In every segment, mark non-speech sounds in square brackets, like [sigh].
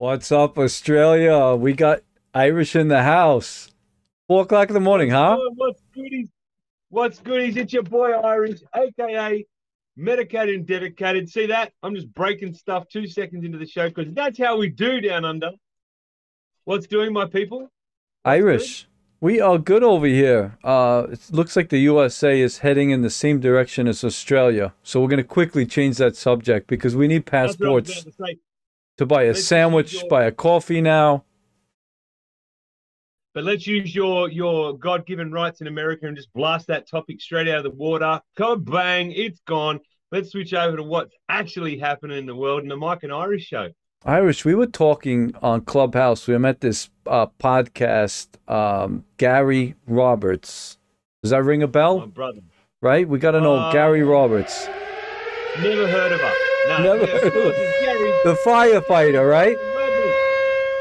What's up, Australia? We got Irish in the house. Four o'clock in the morning, huh? What's goodies? What's goodies? It's your boy Irish, aka medicated and dedicated. See that? I'm just breaking stuff two seconds into the show because that's how we do down under. What's doing, my people? Irish. We are good over here. Uh, it looks like the USA is heading in the same direction as Australia. So we're going to quickly change that subject because we need That's what I was passports to buy a Let's sandwich, your- buy a coffee now. But let's use your your God given rights in America and just blast that topic straight out of the water. Go bang, it's gone. Let's switch over to what's actually happening in the world in the Mike and Irish show. Irish, we were talking on Clubhouse. We met this uh, podcast, um, Gary Roberts. Does that ring a bell? My brother. Right? We got to know Uh, Gary Roberts, Never heard of her. No, Never yeah, of heard of course, her. it's Gary the firefighter, right?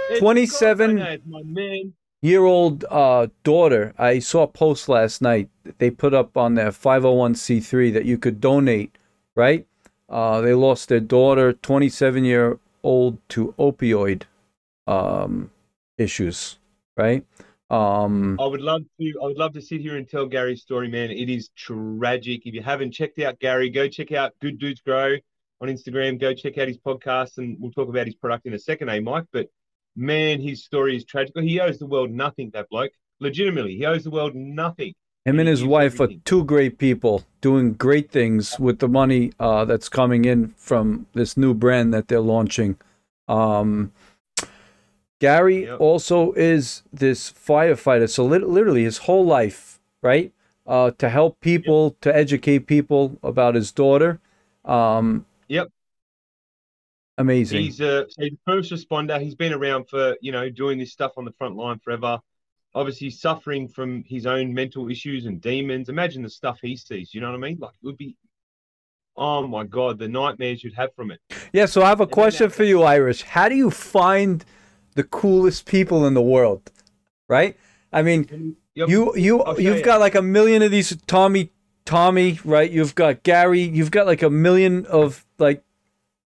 It's 27 God, I know, it's my man. year old uh, daughter. I saw a post last night. They put up on their 501c3 that you could donate, right? Uh, they lost their daughter, 27 year old, to opioid um, issues, right? Um, I would love to. I would love to sit here and tell Gary's story, man. It is tragic. If you haven't checked out Gary, go check out Good Dudes Grow on Instagram. Go check out his podcast, and we'll talk about his product in a second, eh, Mike? But man, his story is tragic. He owes the world nothing. That bloke, legitimately, he owes the world nothing. Him and his wife are two great people doing great things with the money uh, that's coming in from this new brand that they're launching. Um, Gary Yep. also is this firefighter. So lit- literally his whole life, right? Uh, to help people, to educate people about his daughter. Um, Yep. Amazing. He's uh, a, he's a first responder. He's been around for, you know, doing this stuff on the front line forever. Obviously, suffering from his own mental issues and demons. Imagine the stuff he sees. You know what I mean? Like, it would be, oh my God, the nightmares you'd have from it. Yeah, so I have a then question that- for you, Irish. How do you find the coolest people in the world? Right? I mean, Yep. you you you've you. got like a million of these Tommy Tommy, right? You've got Gary, you've got like a million of like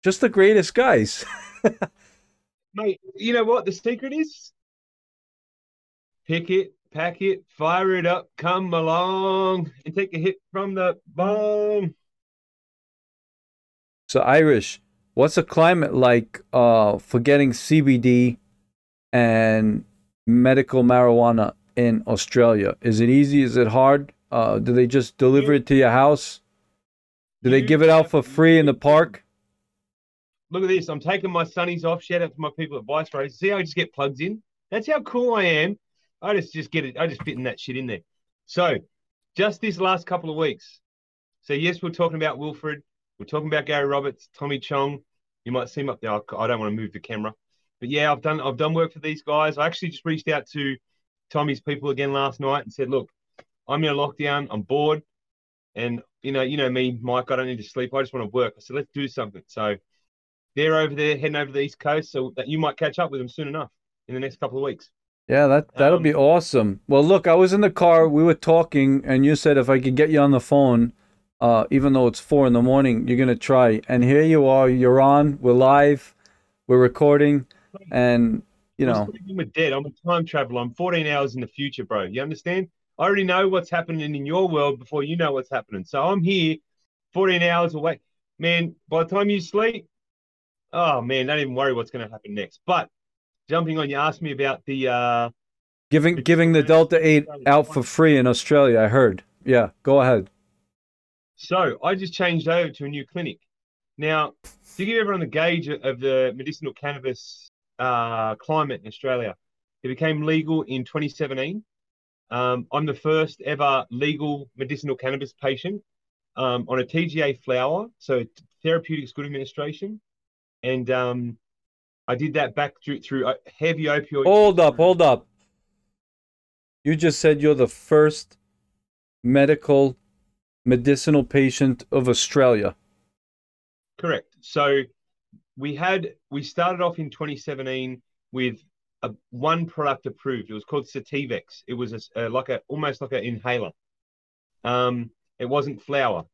just the greatest guys. [laughs] Mate, you know what the secret is? Pick it, pack it, fire it up, come along, and take a hit from the bomb. So Irish, what's the climate like uh for getting CBD and medical marijuana in Australia? Is it easy? Is it hard? Uh do they just deliver it to your house? Do they give it out for free in the park? Look at this. I'm taking my sunnies off. Shout out to my people at Vice Race. See how I just get plugs in? That's how cool I am. I just just get it. I just fitting that shit in there. So, just this last couple of weeks. So yes, we're talking about Wilfred. We're talking about Gary Roberts, Tommy Chong. You might see him up there. I don't want to move the camera, but yeah, I've done I've done work for these guys. I actually just reached out to Tommy's people again last night and said, look, I'm in a lockdown. I'm bored, and you know, you know me, Mike. I don't need to sleep. I just want to work. I said, let's do something. So they're over there heading over to the East Coast, so that you might catch up with them soon enough in the next couple of weeks. Yeah, that that'll Um, be awesome. Well, look, I was in the car, we were talking, and you said if I could get you on the phone, uh, even though it's four in the morning, you're gonna try. And here you are, you're on, we're live, we're recording, and you know, dead. I'm a time traveler. I'm 14 hours in the future, bro. You understand? I already know what's happening in your world before you know what's happening. So I'm here, 14 hours away. Man, by the time you sleep, oh man, don't even worry what's going to happen next. But jumping on, you asked me about the uh, giving giving the Delta Eight out for free in Australia. I heard. Yeah, go ahead. So I just changed over to a new clinic. Now, to give everyone the gauge of the medicinal cannabis uh, climate in Australia, it became legal in 2017. Um, I'm the first ever legal medicinal cannabis patient um, on a TGA flower, so Therapeutic Goods Administration, and um, I did that back through through uh, heavy opioid. Hold up, hold up. You just said you're the first medical medicinal patient of Australia. Correct. So we had we started off in 2017 with a, one product approved. It was called Sativex. It was a, a, like a almost like an inhaler. Um, it wasn't flower.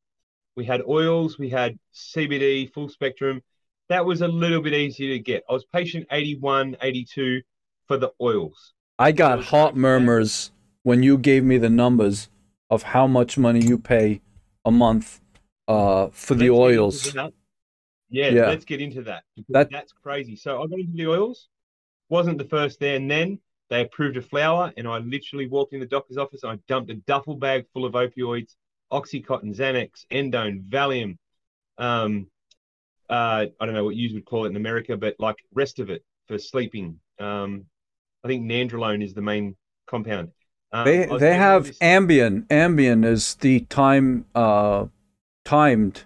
We had oils, we had CBD, full spectrum, that was a little bit easier to get. I was patient 81, 82 for the oils. I got hot murmurs when you gave me the numbers of how much money you pay a month uh, for the Let's get oils. Yeah, Yeah. let's get into that. That- That's crazy. So I got into the oils, wasn't the first there, and then they approved a flower, and I literally walked in the doctor's office and I dumped a duffel bag full of opioids, OxyContin, Xanax, Endone, Valium, um, uh, I don't know what you would call it in America, but like rest of it for sleeping. Um, I think nandrolone is the main compound. Um, They they have this- Ambien. Ambien is the time uh, timed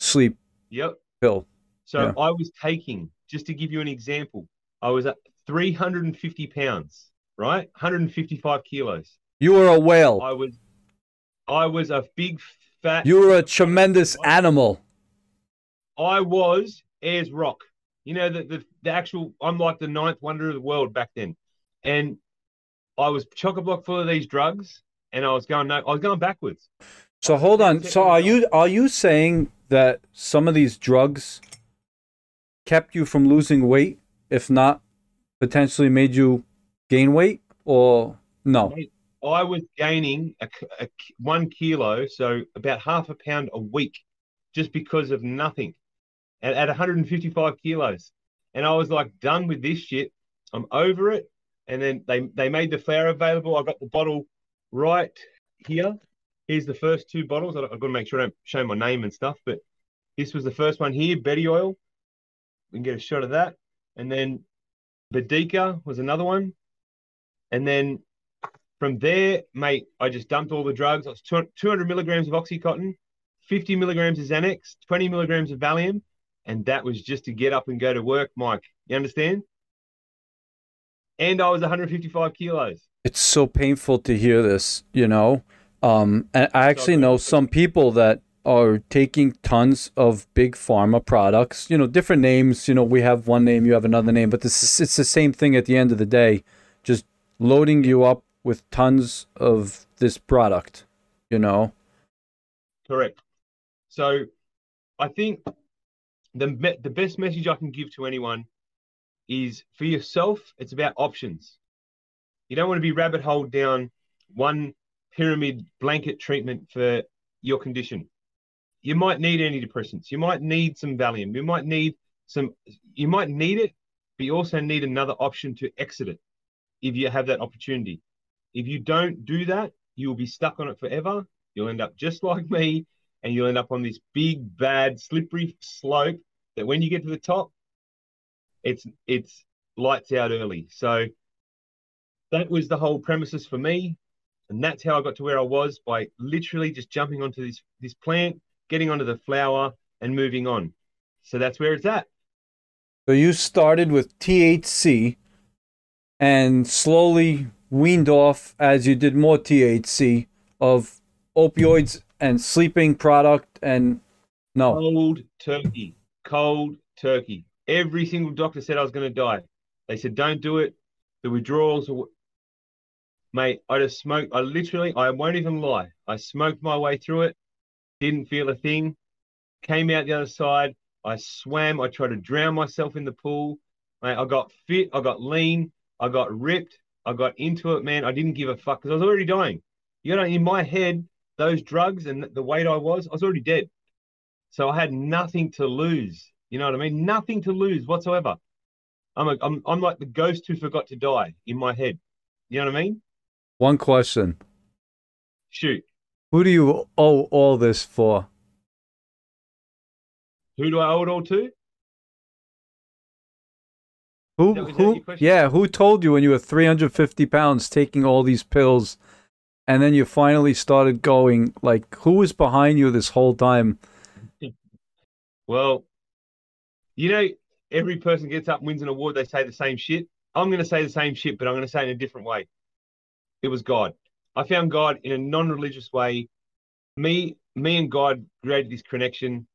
sleep Yep. pill. So Yeah. I was taking, just to give you an example, I was at 350 pounds, right? 155 kilos. You were a whale. I was, I was a big fat. You were a tremendous animal. I was Ayers Rock. You know the, the the actual. I'm like the ninth wonder of the world back then, and I was chock a block full of these drugs, and I was going no, I was going backwards. So hold on. So are you are you saying that some of these drugs kept you from losing weight, if not potentially made you gain weight, or no? I was gaining a, a one kilo, so about half a pound a week, just because of nothing, at, at 155 kilos, and I was like done with this shit. I'm over it. And then they they made the flour available. I got the bottle right here. Here's the first two bottles. I've got to make sure I don't show my name and stuff, but this was the first one here, Betty oil. We can get a shot of that, and then Badika was another one, and then from there, mate, I just dumped all the drugs. I was 200 milligrams of Oxycontin, 50 milligrams of Xanax, 20 milligrams of Valium. And that was just to get up and go to work, Mike. You understand? And I was 155 kilos. It's so painful to hear this, you know. Um, and I actually know some people that are taking tons of big pharma products, you know, different names. You know, we have one name, you have another name, but this is, it's the same thing at the end of the day, just loading you up with tons of this product, you know. Correct. So I think the, the best message I can give to anyone is for yourself, it's about options. You don't want to be rabbit holed down one pyramid blanket treatment for your condition. You might need antidepressants. You might need some Valium. You might need some, you might need it, but you also need another option to exit it if you have that opportunity. If you don't do that, you will be stuck on it forever. You'll end up just [laughs] like me, and you'll end up on this big, bad, slippery slope that when you get to the top, it's it's lights out early. So that was the whole premises for me. And that's how I got to where I was by literally just jumping onto this this plant, getting onto the flower, and moving on. So that's where it's at. So you started with THC and slowly weaned off as you did more THC of opioids and sleeping product and no. Cold turkey. Cold turkey. Every single doctor said I was going to die. They said, don't do it. The withdrawals are. Mate, I just smoked. I literally, I won't even lie. I smoked my way through it. Didn't feel a thing. Came out the other side. I swam. I tried to drown myself in the pool. Mate, I got fit. I got lean. I got ripped. I got into it, man. I didn't give a fuck because I was already dying. You know, in my head, those drugs and the weight I was, I was already dead. So I had nothing to lose. You know what I mean? Nothing to lose whatsoever. I'm a, I'm I'm like the ghost who forgot to die in my head. You know what I mean? One question. Shoot. Who do you owe all this for? Who do I owe it all to? Who, That- who, yeah, who told you when you were 350 pounds taking all these pills and then you finally started going, like, who was behind you this whole time? [laughs] Well, you know, every person gets up wins an award, they say the same shit. I'm going to say the same shit, but I'm going to say it in a different way. It was God. I found God in a non-religious way. Me, me and God created this connection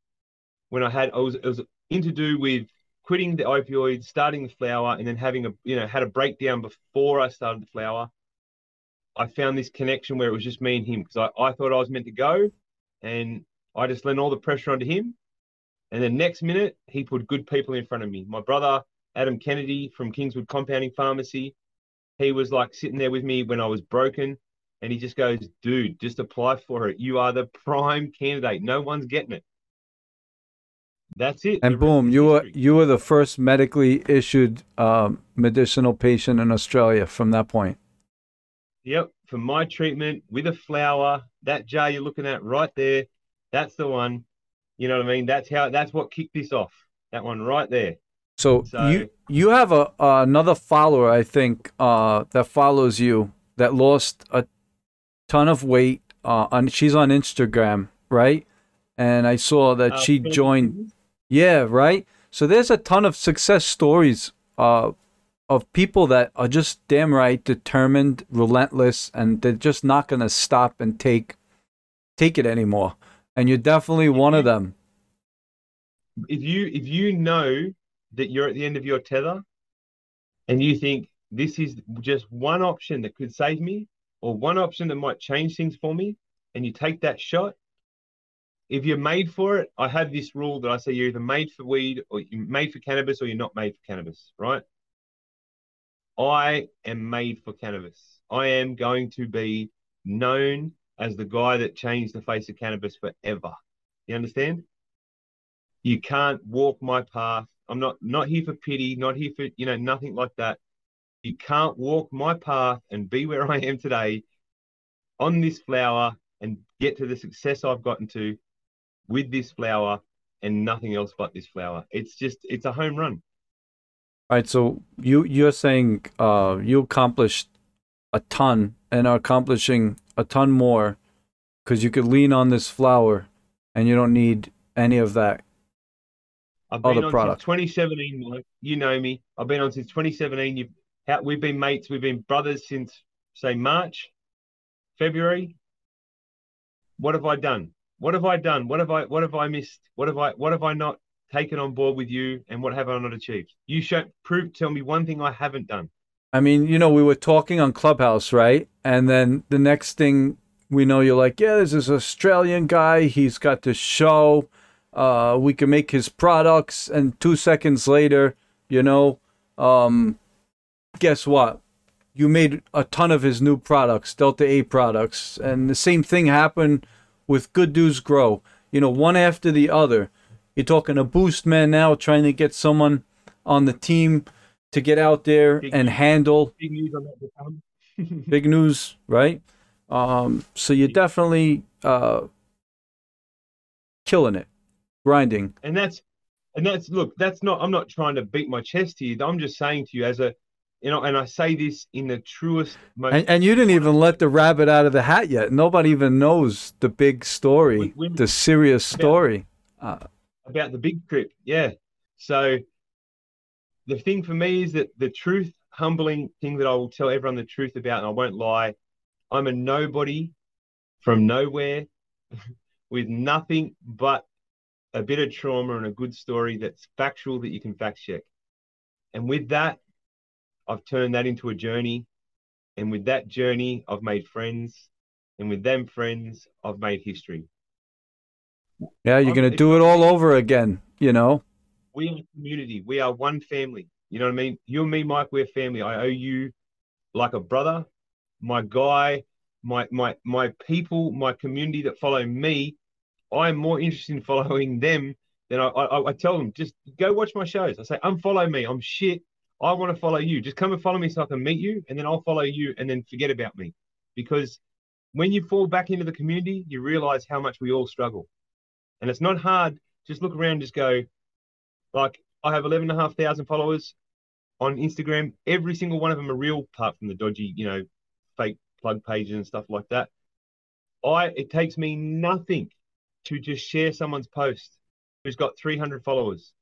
when I had, I was, it was in to do with quitting the opioids, starting the flower, and then having a, you know, had a breakdown before I started the flower. I found this connection where it was just me and him because I, I thought I was meant to go and I just lent all the pressure onto him And then next minute, he put good people in front of me. My brother, Adam Kennedy from Kingswood Compounding Pharmacy, he was like sitting there with me when I was broken. And he just goes, dude, just apply for it. You are the prime candidate. No one's getting it. That's it. And The boom, you were you were the first medically issued um, medicinal patient in Australia from that point. Yep, for my treatment with a flower, that jar you're looking at right there, that's the one. You know what I mean? That's how that's what kicked this off. That one right there. So, So- you you have a uh, another follower, I think, uh, that follows you that lost a ton of weight. Uh, on she's on Instagram, right? And I saw that Uh, she joined. Yeah, right. So there's a ton of success stories uh, of people that are just damn right determined, relentless, and they're just not gonna stop and take take it anymore. And you're definitely one of them. If you if you know that you're at the end of your tether and you think this is just one option that could save me or one option that might change things for me and you take that shot if you're made for it i have this rule that i say you're either made for weed or you're made for cannabis or you're not made for cannabis right i am made for cannabis. I am going to be known as the guy that changed the face of cannabis forever. You understand? You can't walk my path. I'm not not here for pity not here for you know nothing like that. You can't walk my path and be where i am today on this flower and get to the success i've gotten to with this flower and nothing else but this flower. It's just it's a home run All right, so you you're saying uh, you accomplished a ton and are accomplishing a ton more because you could lean on this flower and you don't need any of that. I've been on product. since 2017 Mike. you know me i've been on since 2017 you've how, we've been mates we've been brothers since say march february what have i done what have i done what have i what have i missed what have i what have i not taken on board with you and what have i not achieved you show prove tell me one thing i haven't done I mean, you know, we were talking on Clubhouse, right? And then the next thing we know, you're like, yeah, there's this Australian guy. He's got this show. Uh, we can make his products. And two seconds later, you know, um, guess what? You made a ton of his new products, Delta 8 products. And the same thing happened with Good Dudes Grow. You know, one after the other. You're talking a boost man now, trying to get someone on the team to get out there Big and news. handle big news [laughs] big news, right? Um, so you're definitely uh, killing it, grinding. and that's and that's look that's not i'm not trying to beat my chest here i'm just saying to you as a you know and i say this in the truest most And, and you didn't even let the rabbit out of the hat yet. Nobody even knows the big story, We- we- the serious story. About the big trip. Yeah. So the thing for me is that the truth, humbling thing that I will tell everyone the truth about, and I won't lie, I'm a nobody from nowhere [laughs] with nothing but a bit of trauma and a good story that's factual that you can fact check. And with that, I've turned that into a journey. And with that journey, I've made friends. And with them friends, I've made history. Yeah, you're I'm- gonna do it all over again. You know. we are a community. We are one family. You know what I mean? You and me, Mike, we're family. I owe you like a brother, my guy, my my my people, my community that follow me. I'm more interested in following them than I, I I tell them, just go watch my shows. I say, unfollow me. I'm shit. I want to follow you. Just come and follow me so I can meet you, and then I'll follow you, and then forget about me. Because when you fall back into the community, you realize how much we all struggle. And it's not hard. Just look around, just go, like I have 11,500 followers on Instagram. Every single one of them are real, apart from the dodgy, you know, fake plug pages and stuff like that. I it takes me nothing to just share someone's post who's got 300 followers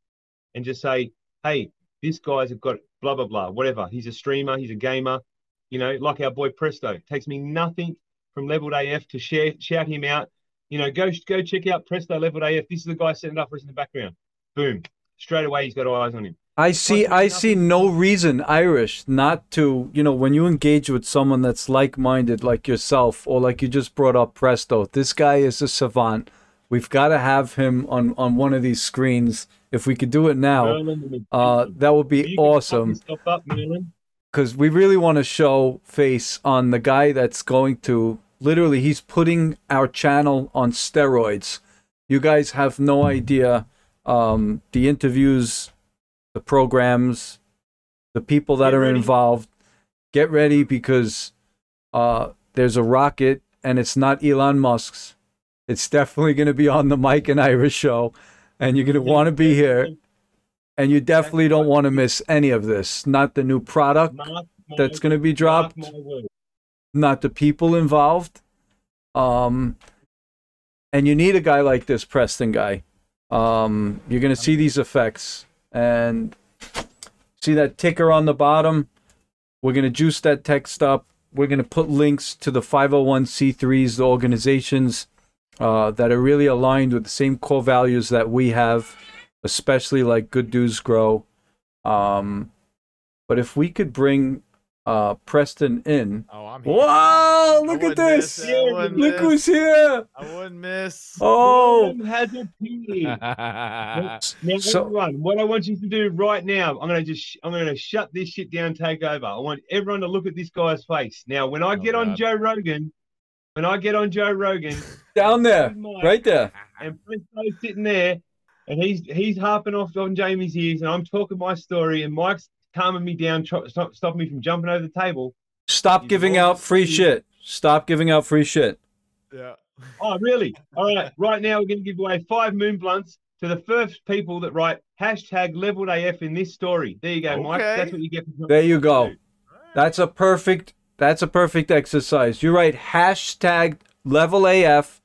and just say, hey, this guy's got blah blah blah, whatever. He's a streamer, he's a gamer, you know, like our boy Presto. It takes me nothing from Leveled AF to share shout him out. You know, go go check out Presto Level AF. This is the guy setting it up for us in the background. Boom. Straight away he's got eyes on him. I see. I see no reason, Irish, not to. You know, when you engage with someone that's like-minded, like yourself, or like you just brought up Presto. This guy is a savant. We've got to have him on on one of these screens. If we could do it now, uh, that would be awesome. fucking Stop up, Merlin. because we really want to show face on the guy that's going to literally he's putting our channel on steroids. You guys have no idea um, the interviews the programs the people that Get are ready. involved. Get ready because uh, there's a rocket and it's not elon musk's. It's definitely going to be on the mike and Irish show and you're going to want to be here. And you definitely don't want to miss any of this. Not the new product that's going to be dropped. Not the people involved. Um, and you need a guy like this Preston guy. Um, you're going to see these effects and see that ticker on the bottom. We're going to juice that text up. We're going to put links to the 501c3s, the organizations uh, that are really aligned with the same core values that we have, especially like Good Dudes Grow. Um, but if we could bring uh, Preston in. Oh, I'm here. Whoa! Look at wouldn't miss this! it. I wouldn't Look miss. who's here! I wouldn't miss. Oh, Merlin has appeared. [laughs] Now, So- everyone, what I want you to do right now, I'm gonna just, I'm gonna shut this shit down, take over. I want everyone to look at this guy's face. Now, when I Oh, get on Joe Rogan, when I get on Joe Rogan, [laughs] down there, Mike, right there. and Presto's sitting there, and he's he's harping off on Jamie's ears, and I'm talking my story, and Mike's calming me down, try, stop, stopping me from jumping over the table. Stop He's giving out free free. shit. Stop giving out free shit. yeah. Oh, really? [laughs] All right. Right now, we're going to give away five moon blunts to the first people that write hashtag leveled AF in this story. There you go, Mike. That's what you get. For There you go. That's a perfect. That's a perfect exercise. You write hashtag level AF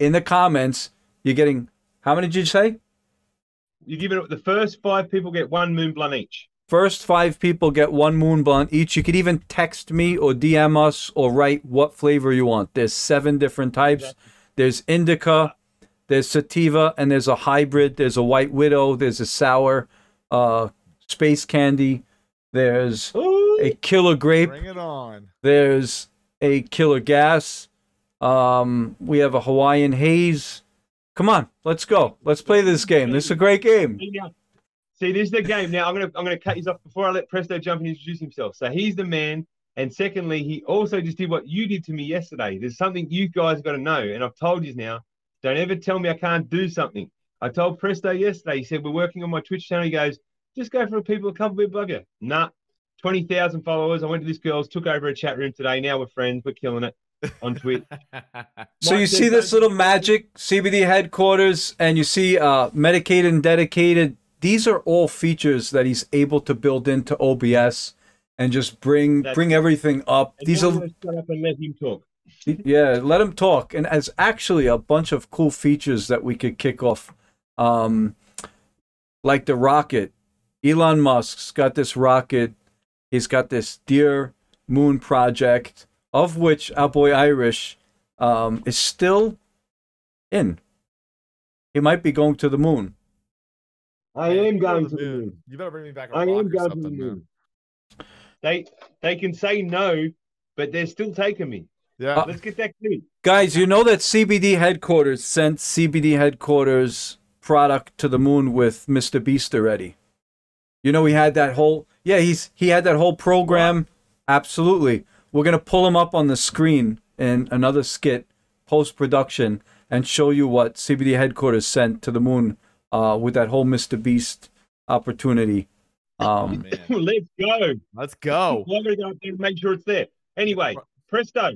in the comments. You're getting how many did you say? You give it the first five people get one moon blunt each. First five people get one moon blunt each. You could even text me or DM us or write what flavor you want. There's seven different types. There's indica, there's sativa, and there's a hybrid. There's a white widow. There's a sour, uh, space candy. There's Ooh. a killer grape. Bring it on. There's a killer gas. Um, we have a Hawaiian haze. Come on, let's go. Let's play this game. This is a great game. See, this is the game. Now I'm gonna I'm gonna cut you off before I let Presto jump and introduce himself. So he's the man. And secondly, he also just did what you did to me yesterday. There's something you guys got to know, and I've told you now. Don't ever tell me I can't do something. I told Presto yesterday. He said we're working on my Twitch channel. He goes, just go for a people a couple bit bugger. Nah, twenty thousand followers. I went to this girl's, took over a chat room today. Now we're friends. We're killing it on Twitch. [laughs] So you see this little magic CBD headquarters, and you see uh, medicated and dedicated. These are all features that he's able to build into OBS and just bring That's- bring everything up. These are shut up and let him talk. [laughs] yeah, let him talk. And as actually a bunch of cool features that we could kick off, um, like the rocket. Elon Musk's got this rocket. He's got this Dear Moon project, of which our boy Irish um, is still in. He might be going to the moon. I Man, am you going to the moon. You better bring me back a I rock am or going to the something, man. moon. They they can say no, but they're still taking me. Yeah. Let's get that clear. Guys, you know that CBD headquarters sent CBD headquarters product to the moon with Mr. Beast already. You know he had that whole yeah, he's he had that whole program. Absolutely. We're gonna pull him up on the screen in another skit post production and show you what CBD headquarters sent to the moon uh, with that whole Mr. Beast opportunity. Um, man. [laughs] Let's go. Let's go. I'm gonna go there and make sure it's there. Anyway, Presto,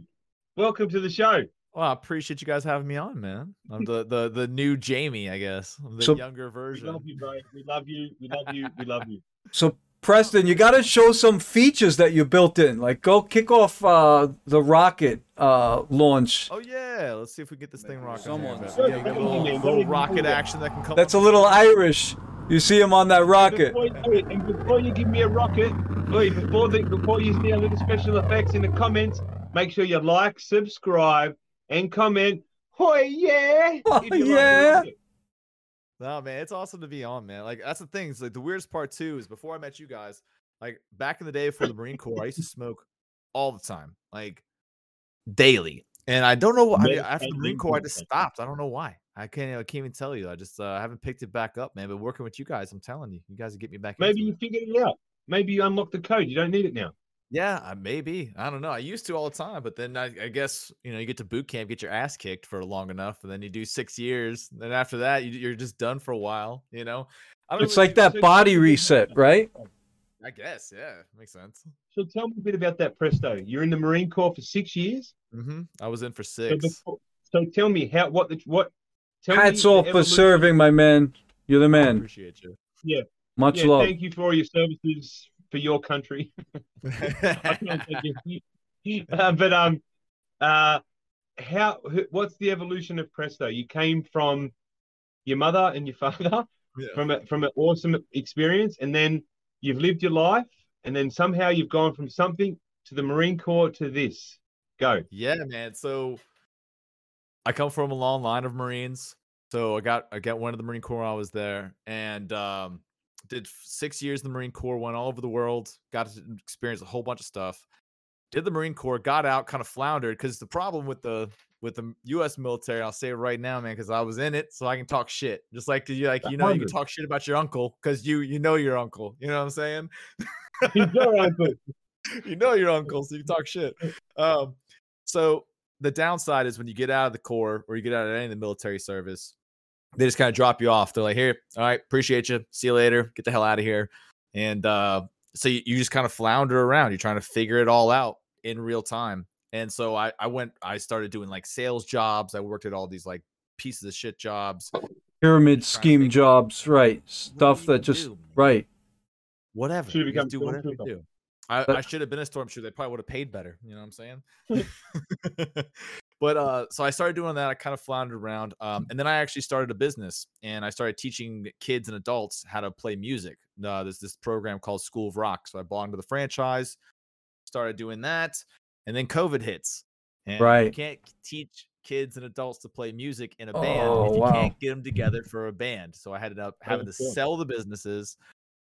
welcome to the show. Well, I appreciate you guys having me on, man. I'm the the the new Jamie, I guess. I'm the So- younger We version. love you, bro. We love you. We love you. We love you. [laughs] So Preston, you got to show some features that you built in. Like go kick off uh, the rocket uh, launch. Oh yeah, let's see if we get this thing rocking. here, Someone- man. Yeah, you got a little, little rocket action that can come. That's a little Irish. You see him on that rocket. Before you, and before you give me a rocket, wait, before the before you see a little special effects in the comments, make sure you like, subscribe, and comment. Oh yeah! [laughs] Oh, if you like yeah. rocket. No, man, it's awesome to be on, man. Like that's the thing. It's like the weirdest part too is before I met you guys, like back in the day before the Marine Corps, I used to smoke all the time, like daily. And I don't know. why- I mean, after the Marine Corps, I just stopped. I don't know why. I can't. I can't even tell you. I just uh, haven't picked it back up, man. But working with you guys, I'm telling you, you guys get me back. Maybe you it. figured it out. Maybe you unlocked the code. You don't need it now. Yeah, uh, maybe. I don't know. I used to all the time, but then I, I guess you know you get to boot camp, get your ass kicked for long enough, and then you do six years. Then after that, you, you're just done for a while. You know. I don't It's really- like that so- body reset, right? I guess. Yeah, makes sense. So tell me a bit about that, Presto. You're in the Marine Corps for six years. Mm-hmm. I was in for So, six. before, so tell me how what the what. Tell Hats me off for serving, my man. You're the I man. appreciate you. Yeah. Much Yeah, love. thank you for all your services for your country. [laughs] I can't [laughs] thank you. Uh, but um, uh, how? What's the evolution of Presto? You came from your mother and your father Yeah. from a, from an awesome experience, and then you've lived your life, and then somehow you've gone from something to the Marine Corps to this. Go. Yeah, man. So I come from a long line of Marines. So I got I got one of the Marine Corps I was there, and um, did six years in the Marine Corps. Went all over the world. Got to experience a whole bunch of stuff. Did the Marine Corps. Got out. Kind of floundered because the problem with the with the U.S. military, I'll say it right now, man, because I was in it, so I can talk shit. Just like you, like you know, you can talk shit about your uncle because you you know your uncle. You know what I'm saying? All right, but you know your uncle, so you can talk shit. Um, so the downside is when you get out of the corps or you get out of any of the military service, they just kind of drop you off. They're like, "Here, all right, appreciate you. See you later. Get the hell out of here." And uh, so you, you just kind of flounder around. You're trying to figure it all out in real time. And so I, I went, I started doing like sales jobs. I worked at all these like pieces of shit jobs. Pyramid Just trying to scheme think, jobs, right? Stuff that just do, right. whatever. Should've become do whatever you do. I, I should have been a stormtrooper. They probably would have paid better. You know what I'm saying? [laughs] [laughs] but uh, so I started doing that. I kind of floundered around, um, and then I actually started a business, and I started teaching kids and adults how to play music. Uh, there's this program called School of Rock. So I belonged to the franchise, started doing that, and then COVID hits. And You can't teach kids and adults to play music in a band Oh, if you wow. can't get them together for a band. So I ended up having to cool. sell the businesses.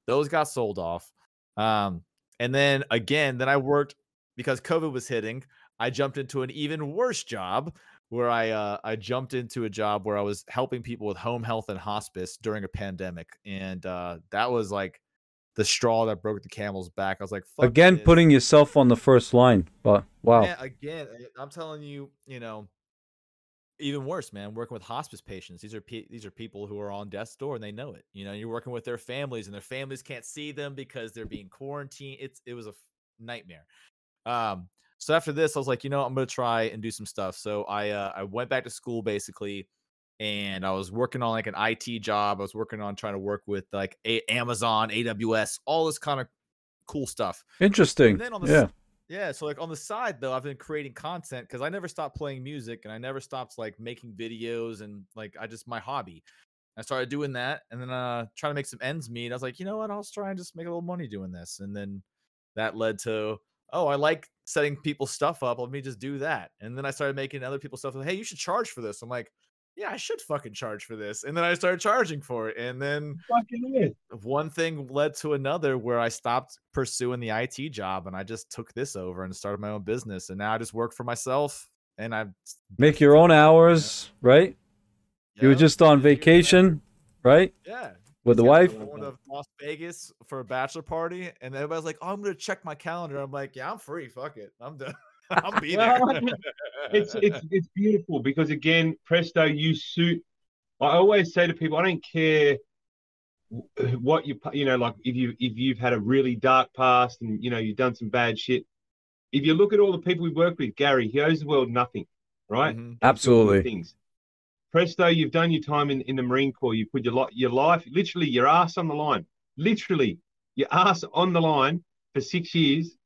Those got sold off. Um, and then again, then I worked because COVID was hitting. I jumped into an even worse job where I uh, I jumped into a job where I was helping people with home health and hospice during a pandemic, and uh, that was like the straw that broke the camel's back. I was like, Fuck Again, this. putting yourself on the first line. But wow. Yeah, again, I- I'm telling you, you know, even worse, man. Working with hospice patients, these are pe- these are people who are on death's door and they know it. You know, you're working with their families and their families can't see them because they're being quarantined. It's it was a f- nightmare. Um, so after this, I was like, you know, I'm gonna try and do some stuff. So I uh, I went back to school basically, and I was working on like an IT job. I was working on trying to work with like a- Amazon, AWS, all this kind of cool stuff. Interesting. And then on the Yeah. s- yeah, so like on the side though, I've been creating content because I never stopped playing music and I never stopped like making videos and like I just my hobby. I started doing that and then uh trying to make some ends meet. I was like, you know what, I'll try and just make a little money doing this. And then that led to oh, I like setting people's stuff up. Let me just do that. And then I started making other people's stuff. Like, hey, you should charge for this. I'm like, yeah, I should fucking charge for this. And then I started charging for it. And then fucking yeah. one thing led to another where I stopped pursuing the IT job and I just took this over and started my own business. And now I just work for myself and I Make your own hours, right? You were just on vacation, right? Yeah. With the wife. I'm going to Las Vegas for a bachelor party, and everybody's like, "Oh, I'm gonna check my calendar." I'm like, "Yeah, I'm free. Fuck it, I'm done. [laughs] I'll be there." it's it's [laughs] it's beautiful because again, Presto, you suit. I always say to people, I don't care what you you know, like if you if you've had a really dark past and you know you've done some bad shit. If you look at all the people we work with, Gary, he owes the world nothing, right? Mhm. That's all good Absolutely. Things. Presto, you've done your time in, in the Marine Corps. You put your li- your life, literally your ass on the line. Literally, your ass on the line for six years.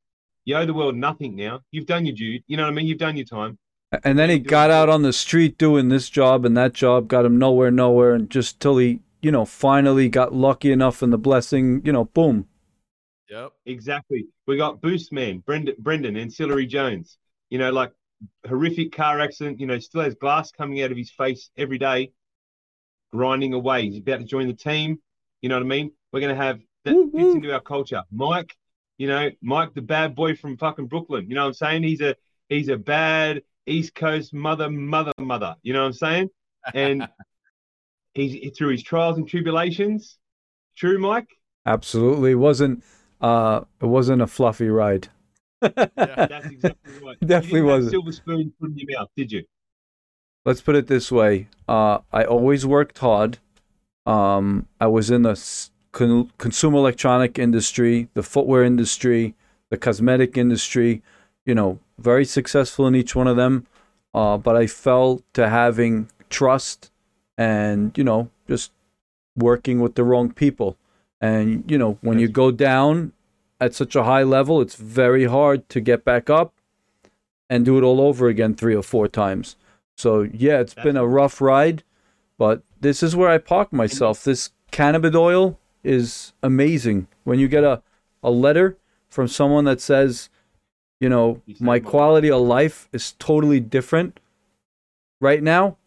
You owe the world nothing now. You've done your dude. You know what I mean? You've done your time. And then he got out on the street doing this job and that job, got him nowhere, nowhere, and just till he, you know, finally got lucky enough and the blessing, you know, boom. Yep. Exactly. We got Boost Man, Brendan, Brendan, Ancillary Jones. You know, like horrific car accident. You know, still has glass coming out of his face every day, grinding away. He's about to join the team. You know what I mean? We're gonna have that Woo, fits into our culture. Mike, you know, Mike, the bad boy from fucking Brooklyn. You know what I'm saying? He's a he's a bad East Coast mother, mother, mother. You know what I'm saying? And [laughs] he's through his trials and tribulations. True, Mike. Absolutely, it wasn't uh, it wasn't a fluffy ride. [laughs] That's exactly right. Definitely wasn't. silver spoon put in your mouth, did you? Let's put it this way: uh, I always worked hard. Um, I was in the con- consumer electronic industry, the footwear industry, the cosmetic industry. You know, very successful in each one of them. Uh, but I fell to having trust and you know just working with the wrong people. And you know, when you go down at such a high level, it's very hard to get back up and do it all over again three or four times. So yeah, it's been a rough ride, but this is where I park myself. This cannabis oil is amazing. When you get a, a letter from someone that says, you know, my quality of life is totally different right now.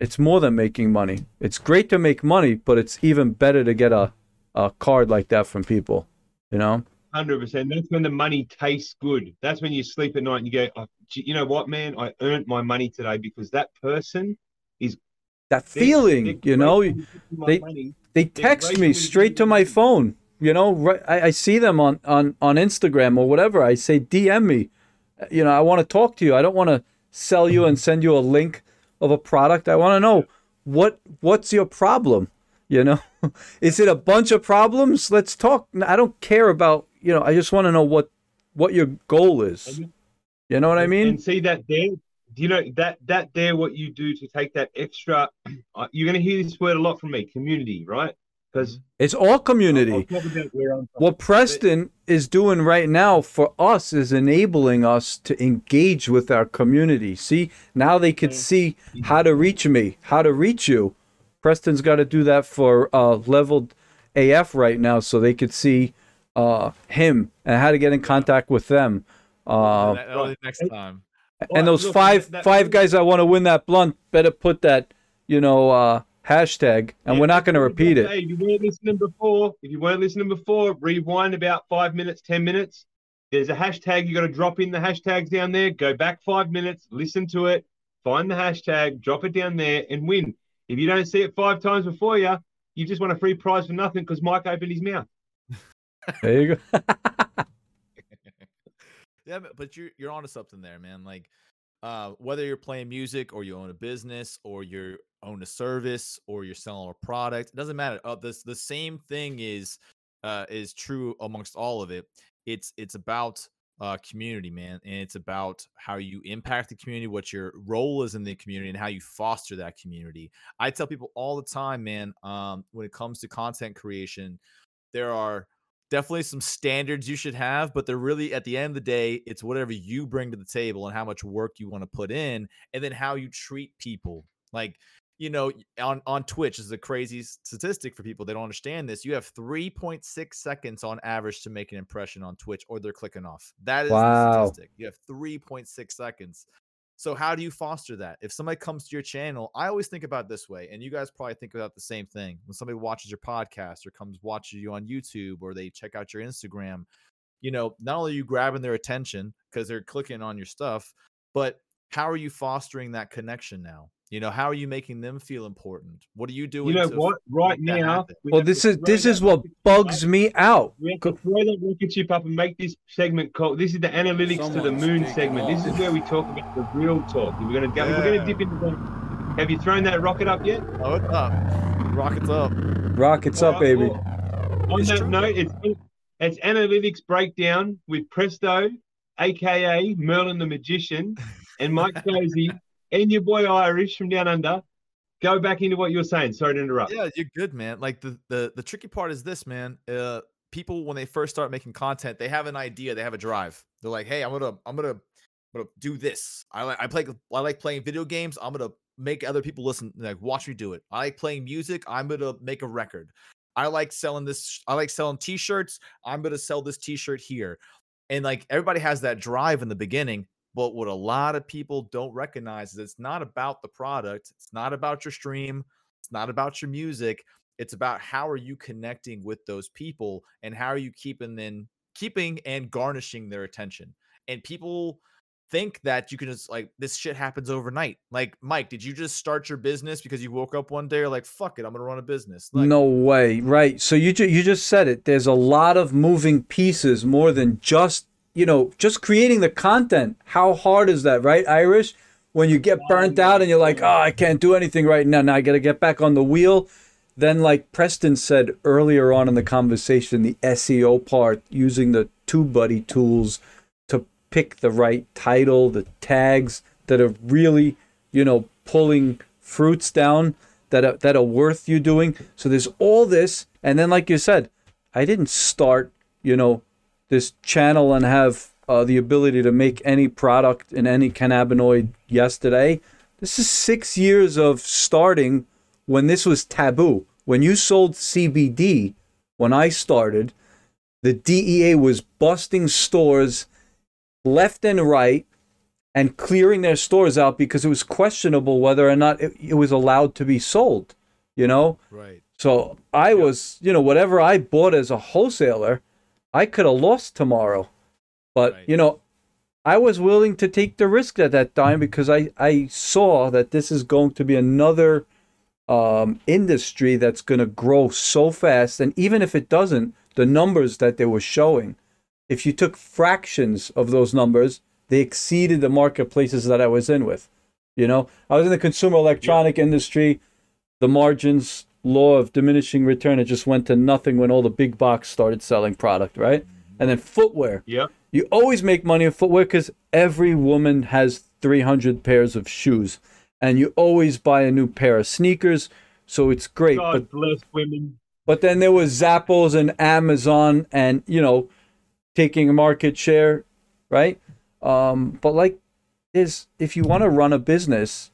It's more than making money. It's great to make money, but it's even better to get a, a card like that from people, you know? Hundred percent. That's when the money tastes good. That's when you sleep at night and you go, oh, you know what, man? I earned my money today because that person, is. That they're- feeling, they're you know, grateful for my they- money. they text me straight to my phone you know right I, I see them on, on on instagram or whatever i say dm me you know i want to talk to you i don't want to sell you and send you a link of a product i want to know what what's your problem you know [laughs] is it a bunch of problems let's talk i don't care about you know i just want to know what what your goal is you know what i mean And see that there. Do you know that that there? What you do to take that extra? [clears throat] uh, You're going to hear this word a lot from me. Community, right? Because it's all community What Preston is doing right now for us is enabling us to engage with our community. See, now they could see how to reach me, how to reach you. Preston's got to do that for uh, leveled AF right now, so they could see uh, him and how to get in contact with them. Uh, That- that'll next time. and those look, five that- five guys that want to win that blunt better put that you know uh, hashtag, and we're not going to repeat it. Hey, if you weren't listening before, if you weren't listening before, rewind about five minutes, ten minutes. There's a hashtag. You got to drop in the hashtags down there. Go back five minutes, listen to it, find the hashtag, drop it down there, and win. If you don't see it five times before you, you just want a free prize for nothing because Mike opened his mouth. [laughs] There you go. [laughs] Yeah, but- but you're you're onto something there, man. Like, uh, whether you're playing music or you own a business or you own a service or you're selling a product, it doesn't matter. Uh, this the same thing is uh, is true amongst all of it. It's it's about uh, community, man, and it's about how you impact the community, what your role is in the community, and how you foster that community. I tell people all the time, man. Um, when it comes to content creation, there are definitely some standards you should have, but they're really at the end of the day, it's whatever you bring to the table and how much work you want to put in, and then how you treat people. Like, you know, on on Twitch this is a crazy statistic for people. They don't understand this. You have 3.6 seconds on average to make an impression on Twitch, or they're clicking off. That is Wow. the statistic. You have 3.6 seconds. So how do you foster that? If somebody comes to your channel, I always think about it this way, and you guys probably think about the same thing. When somebody watches your podcast or comes watches you on YouTube or they check out your Instagram, you know, not only are you grabbing their attention because they're clicking on your stuff, but how are you fostering that connection now? You know, how are you making them feel important? What are you doing? You know to what? Right now, we Well, this is this that is what bugs me out. We have to throw that rocket ship up and make this segment called. This is the analytics to the moon segment. This is where we talk about the real talk. We're gonna go, we're gonna dip into that. Have you thrown that rocket up yet? Oh, it's up. Rockets up. Rockets All up, right, baby. well, on It's that true. note, it's it's analytics breakdown with Presto, aka Merlin the Magician, and Mike [laughs] Cozy, and your boy Irish from down under. Go back into what you were saying. Sorry to interrupt. Yeah, you're good, man. Like the the the tricky part is this, man. Uh people when they first start making content, they have an idea, they have a drive. They're like, "Hey, I'm to I'm to I'm to do this. I like I play I like playing video games. I'm to make other people listen like watch me do it. I like playing music. I'm to make a record. I like selling this I like selling t-shirts. I'm to sell this t-shirt here." And like everybody has that drive in the beginning, but what a lot of people don't recognize is it's not about the product. It's not about your stream. It's not about your music. It's about how are you connecting with those people and how are you keeping them keeping and garnishing their attention. And people think that you can just like this shit happens overnight. Like, Mike, did you just start your business because you woke up one day or like, fuck it, I'm gonna run a business? Like, no way, right? So you ju- you just said it. There's a lot of moving pieces more than just you know just creating the content. How hard is that, right, Irish? When you get burnt out and you're like, oh, I can't do anything right now. Now I got to get back on the wheel. Then, like Preston said earlier on in the conversation, the SEO part, using the TubeBuddy tools to pick the right title, the tags that are really, you know, pulling fruits down that are, that are worth you doing. So there's all this, and then like you said, I didn't start, you know, this channel and have uh, the ability to make any product in any cannabinoid yesterday. This is six years of starting when this was taboo. When you sold CBD, when I started, the DEA was busting stores left and right and clearing their stores out because it was questionable whether or not it, it was allowed to be sold, you know? right. So I was, you know, whatever I bought as a wholesaler, I could have lost tomorrow. But, Right. you know, I was willing to take the risk at that time because I, I saw that this is going to be another um, industry that's going to grow so fast. And even if it doesn't, the numbers that they were showing, if you took fractions of those numbers, they exceeded the marketplaces that I was in with. You know, I was in the consumer electronic industry. The margins, law of diminishing return, it just went to nothing when all the big box started selling product, right? And then footwear. Yeah. You always make money in footwear because every woman has 300 pairs of shoes, and you always buy a new pair of sneakers. So it's great. God But bless women. but then there was Zappos and Amazon, and you know, taking a market share, right? Um, but like, is if you want to run a business,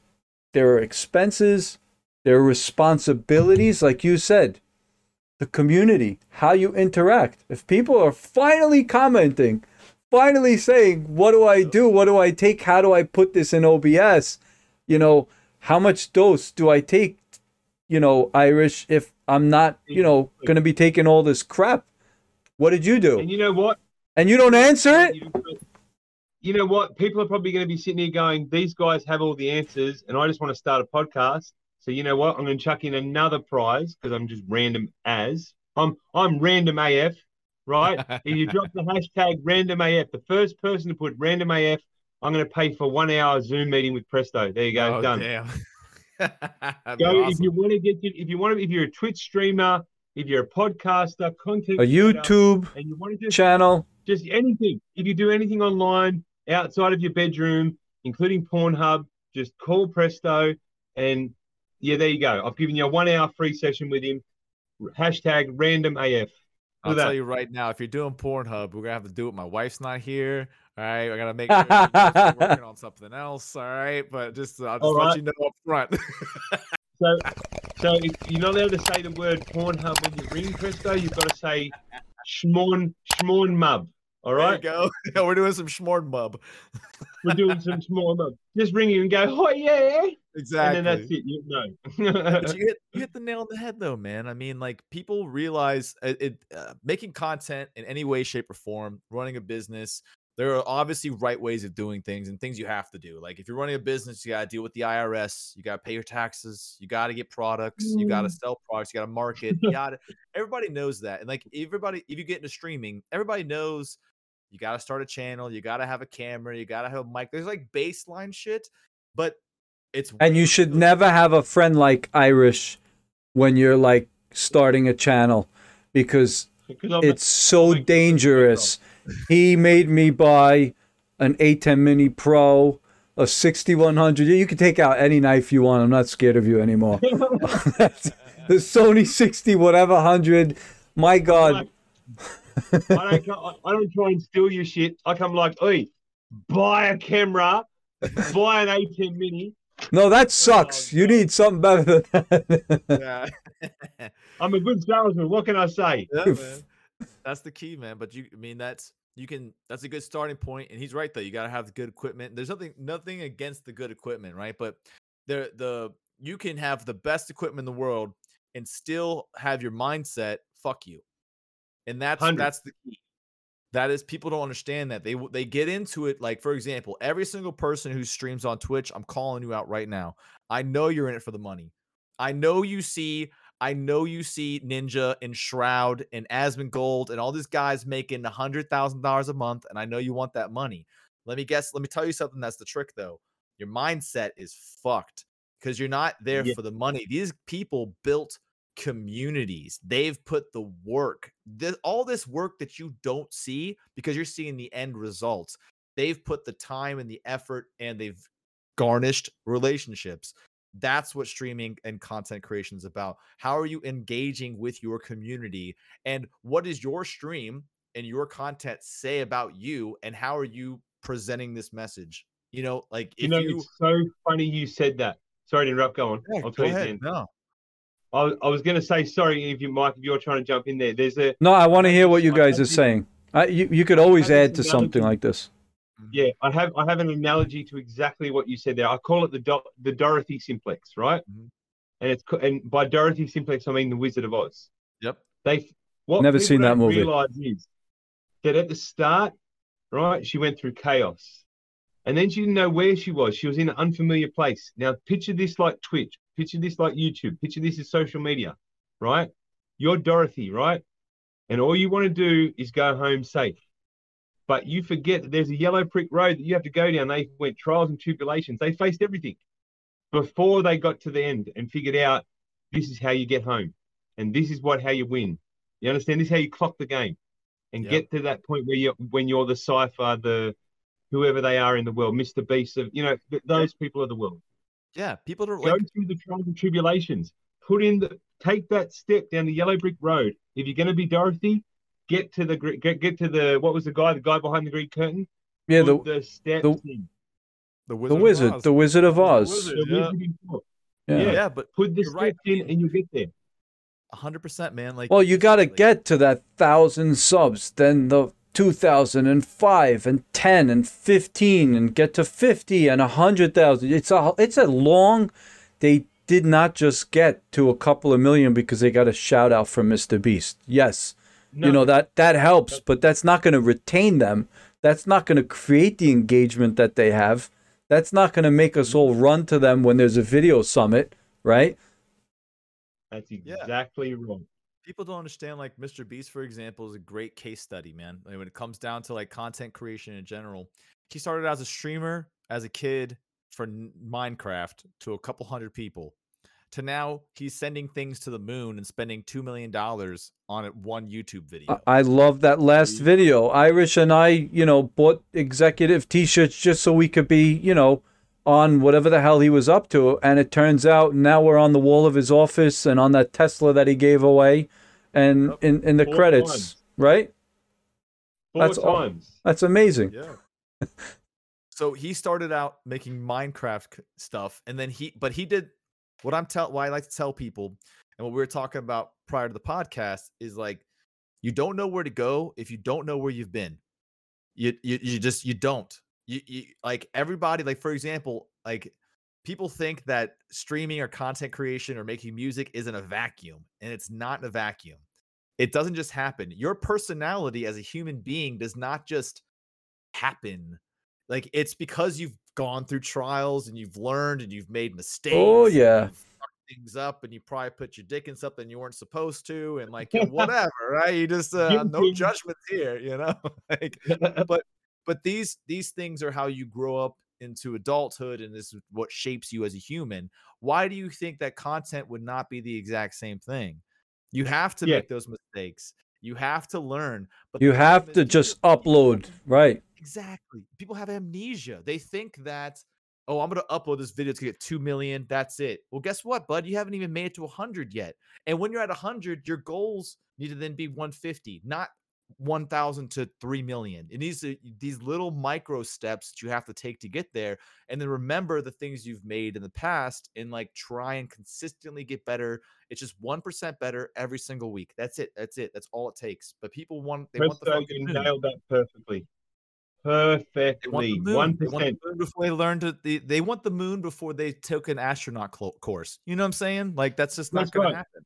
there are expenses, there are responsibilities, like you said, the community, how you interact. If people are finally commenting, finally saying, "What do I do? What do I take? How do I put this in OBS?" You know, how much dose do I take? You know, Irish. If I'm not, you know, going to be taking all this crap, what did you do? And you know what? And you don't answer it. You, you know what? People are probably going to be sitting here going, "These guys have all the answers," and I just want to start a podcast. So you know what? I'm going to chuck in another prize because I'm just random as I'm. I'm random AF, right? [laughs] if you drop the hashtag random AF, the first person to put random AF, I'm going to pay for one hour Zoom meeting with Presto. There you go, oh, done. damn. [laughs] Go if you want to get to, if you want to if you're a Twitch streamer, if you're a podcaster, content A creator, YouTube and you want to just channel. just anything. If you do anything online outside of your bedroom, including Pornhub, just call Presto and yeah, there you go. I've given you a one hour free session with him. Hashtag random AF. I'll Look at tell you right now, if you're doing Pornhub, we're gonna have to do it. My wife's not here. All right, I gotta make sure [laughs] she's working on something else. All right, but just uh, I'll just All let right. you know up front. [laughs] So, so if you're not allowed to say the word Pornhub when you ring Presto, you've got to say Schmorn Schmorn Mub. All right, there you go. [laughs] Yeah, we're doing some schmorn bub. we're doing some Schmorn Mub. Just ring you and go, oh yeah, Exactly. and then that's it. You know. but you [laughs] hit you hit the nail on the head though man i mean like people realize it, it uh, making content in any way shape or form running a business there are obviously right ways of doing things and things you have to do like if you're running a business you got to deal with the irs you got to pay your taxes you got to get products you got to Mm. sell products you got to market you got [laughs] everybody knows that and like everybody if you get into streaming everybody knows you got to start a channel you got to have a camera you got to have a mic there's like baseline shit but it's And you should never have a friend like Irish when you're like starting a channel because it's so like this is dangerous. He made me buy an ATEM Mini Pro, a 6100. You can take out any knife you want. I'm not scared of you anymore. [laughs] [laughs] The Sony 60 whatever 100. My God. I don't, I don't try and steal your shit. I come like, oi, buy a camera, buy an ATEM Mini. No, that oh, sucks. You need something better than that. yeah. [laughs] I'm a good salesman. What can I say? Yeah, man. [laughs] That's the key, man. But you, I mean, that's you can. That's a good starting point, and he's right though. You got to have good equipment. There's nothing, nothing against the good equipment, right? But the the you can have the best equipment in the world and still have your mindset. Fuck you, and that's 100. that's the key. That is, people don't understand that they they get into it. Like for example, every single person who streams on Twitch, I'm calling you out right now. I know you're in it for the money. I know you see. I know you see Ninja and Shroud and Asmongold and all these guys making a hundred thousand dollars a month, and I know you want that money. Let me guess. Let me tell you something. That's the trick, though. Your mindset is fucked because you're not there Yeah. for the money. These people built communities. They've put the work, this, all this work that you don't see because you're seeing the end results. They've put the time and the effort and they've garnished relationships. That's what streaming and content creation is about. How are you engaging with your community? And what does your stream and your content say about you? And how are you presenting this message? You know, like You if know, you, it's so funny you said that. Sorry to interrupt. Go on. Yeah, I'll go tell you ahead. No. I, was- I was going to say sorry if you, Mike, if you're trying to jump in there. There's a No, I want to hear what you guys are saying. I, you, you could always add this to something like this. yeah. I have I have an analogy to exactly what you said there. I call it the Do- the Dorothy simplex, right? Mhm. And it's and by Dorothy simplex I mean the Wizard of Oz. Yep. They what Never seen that movie. Realize is that at the start, right, she went through chaos, and then she didn't know where she was. She was in an unfamiliar place. Now picture this like Twitch. Picture this like YouTube. Picture this as social media, right? You're Dorothy, right? And all you want to do is go home safe. But you forget that there's a yellow brick road that you have to go down. They went trials and tribulations. They faced everything before they got to the end and figured out this is how you get home. And this is what how you win. You understand? This is how you clock the game and Yep. get to that point where you when you're the cipher, the whoever they are in the world, Mr. Beast of you know, th- those people of the world. Yeah. People don't Go like, through the trials and tribulations. Put in the take that step down the yellow brick road. If you're gonna be Dorothy, get to the get get to the what was the guy, the guy behind the green curtain? Yeah, the Put the steps the- in. the the Wizard. of wizard, the Wizard of Oz. Wizard. Yeah. Yeah. Yeah. Yeah, but Put the You're right. steps in and you get there. hundred percent, man. Like, Well, you got to like- get to that thousand subs, then the 2005 and 10 and 15 and get to 50 and 100,000. It's a it's a long they did not just get to a couple of million because they got a shout out from Mr. Beast. Yes. No, You know that that helps, but that's not going to retain them. That's not going to create the engagement that they have. That's not going to make us all run to them when there's a video summit, right? that's Yeah. exactly wrong. People don't understand like Mr. Beast, for example, is a great case study, man. Like, when it comes down to like content creation in general, he started as a streamer as a kid for Minecraft to a couple hundred people. To now, he's sending things to the moon and spending two million dollars on it one YouTube video. I I love that last video. Irish and I, you know, bought executive T-shirts just so we could be, you know, on whatever the hell he was up to. And it turns out now we're on the wall of his office and on that Tesla that he gave away, and Yep. in in the Four credits, times. right? Four That's all- times. That's amazing. Yeah. [laughs] so he started out making Minecraft stuff, and then he, but he did what I'm tell, why I like to tell people, and what we were talking about prior to the podcast is like, you don't know where to go if you don't know where you've been. You, you, you just, you don't. You, you like everybody. Like for example, like people think that streaming or content creation or making music is in a vacuum, and it's not in a vacuum. It doesn't just happen. Your personality as a human being does not just happen. Like it's because you've gone through trials and you've learned and you've made mistakes. Oh, yeah. things up and you probably put your dick in something you weren't supposed to and like whatever, right? You just [laughs] uh, no judgments here, you know. [laughs] like [laughs] but these these things are how you grow up into adulthood and this is what shapes you as a human. Why do you think that content would not be the exact same thing? You have to Yeah. make those mistakes. You have to learn but You have to just upload, right? exactly. People have amnesia. They think that oh i'm going to upload this video to get 2 million that's it. Well guess what bud? You haven't even made it to 100 yet. And when you're at 100 your goals need to then be 150 not 1000 to 3 million it needs to these little micro steps that you have to take to get there and then remember the things you've made in the past and like try and consistently get better it's just 1% better every single week that's it that's it that's all it takes but people want they want the fucking you moon. nailed that perfectly. They want the Perfectly. One They want the before they learn to. They, they want the moon before they took an astronaut clo- course. You know what I'm saying? Like that's just not That's right. to happen.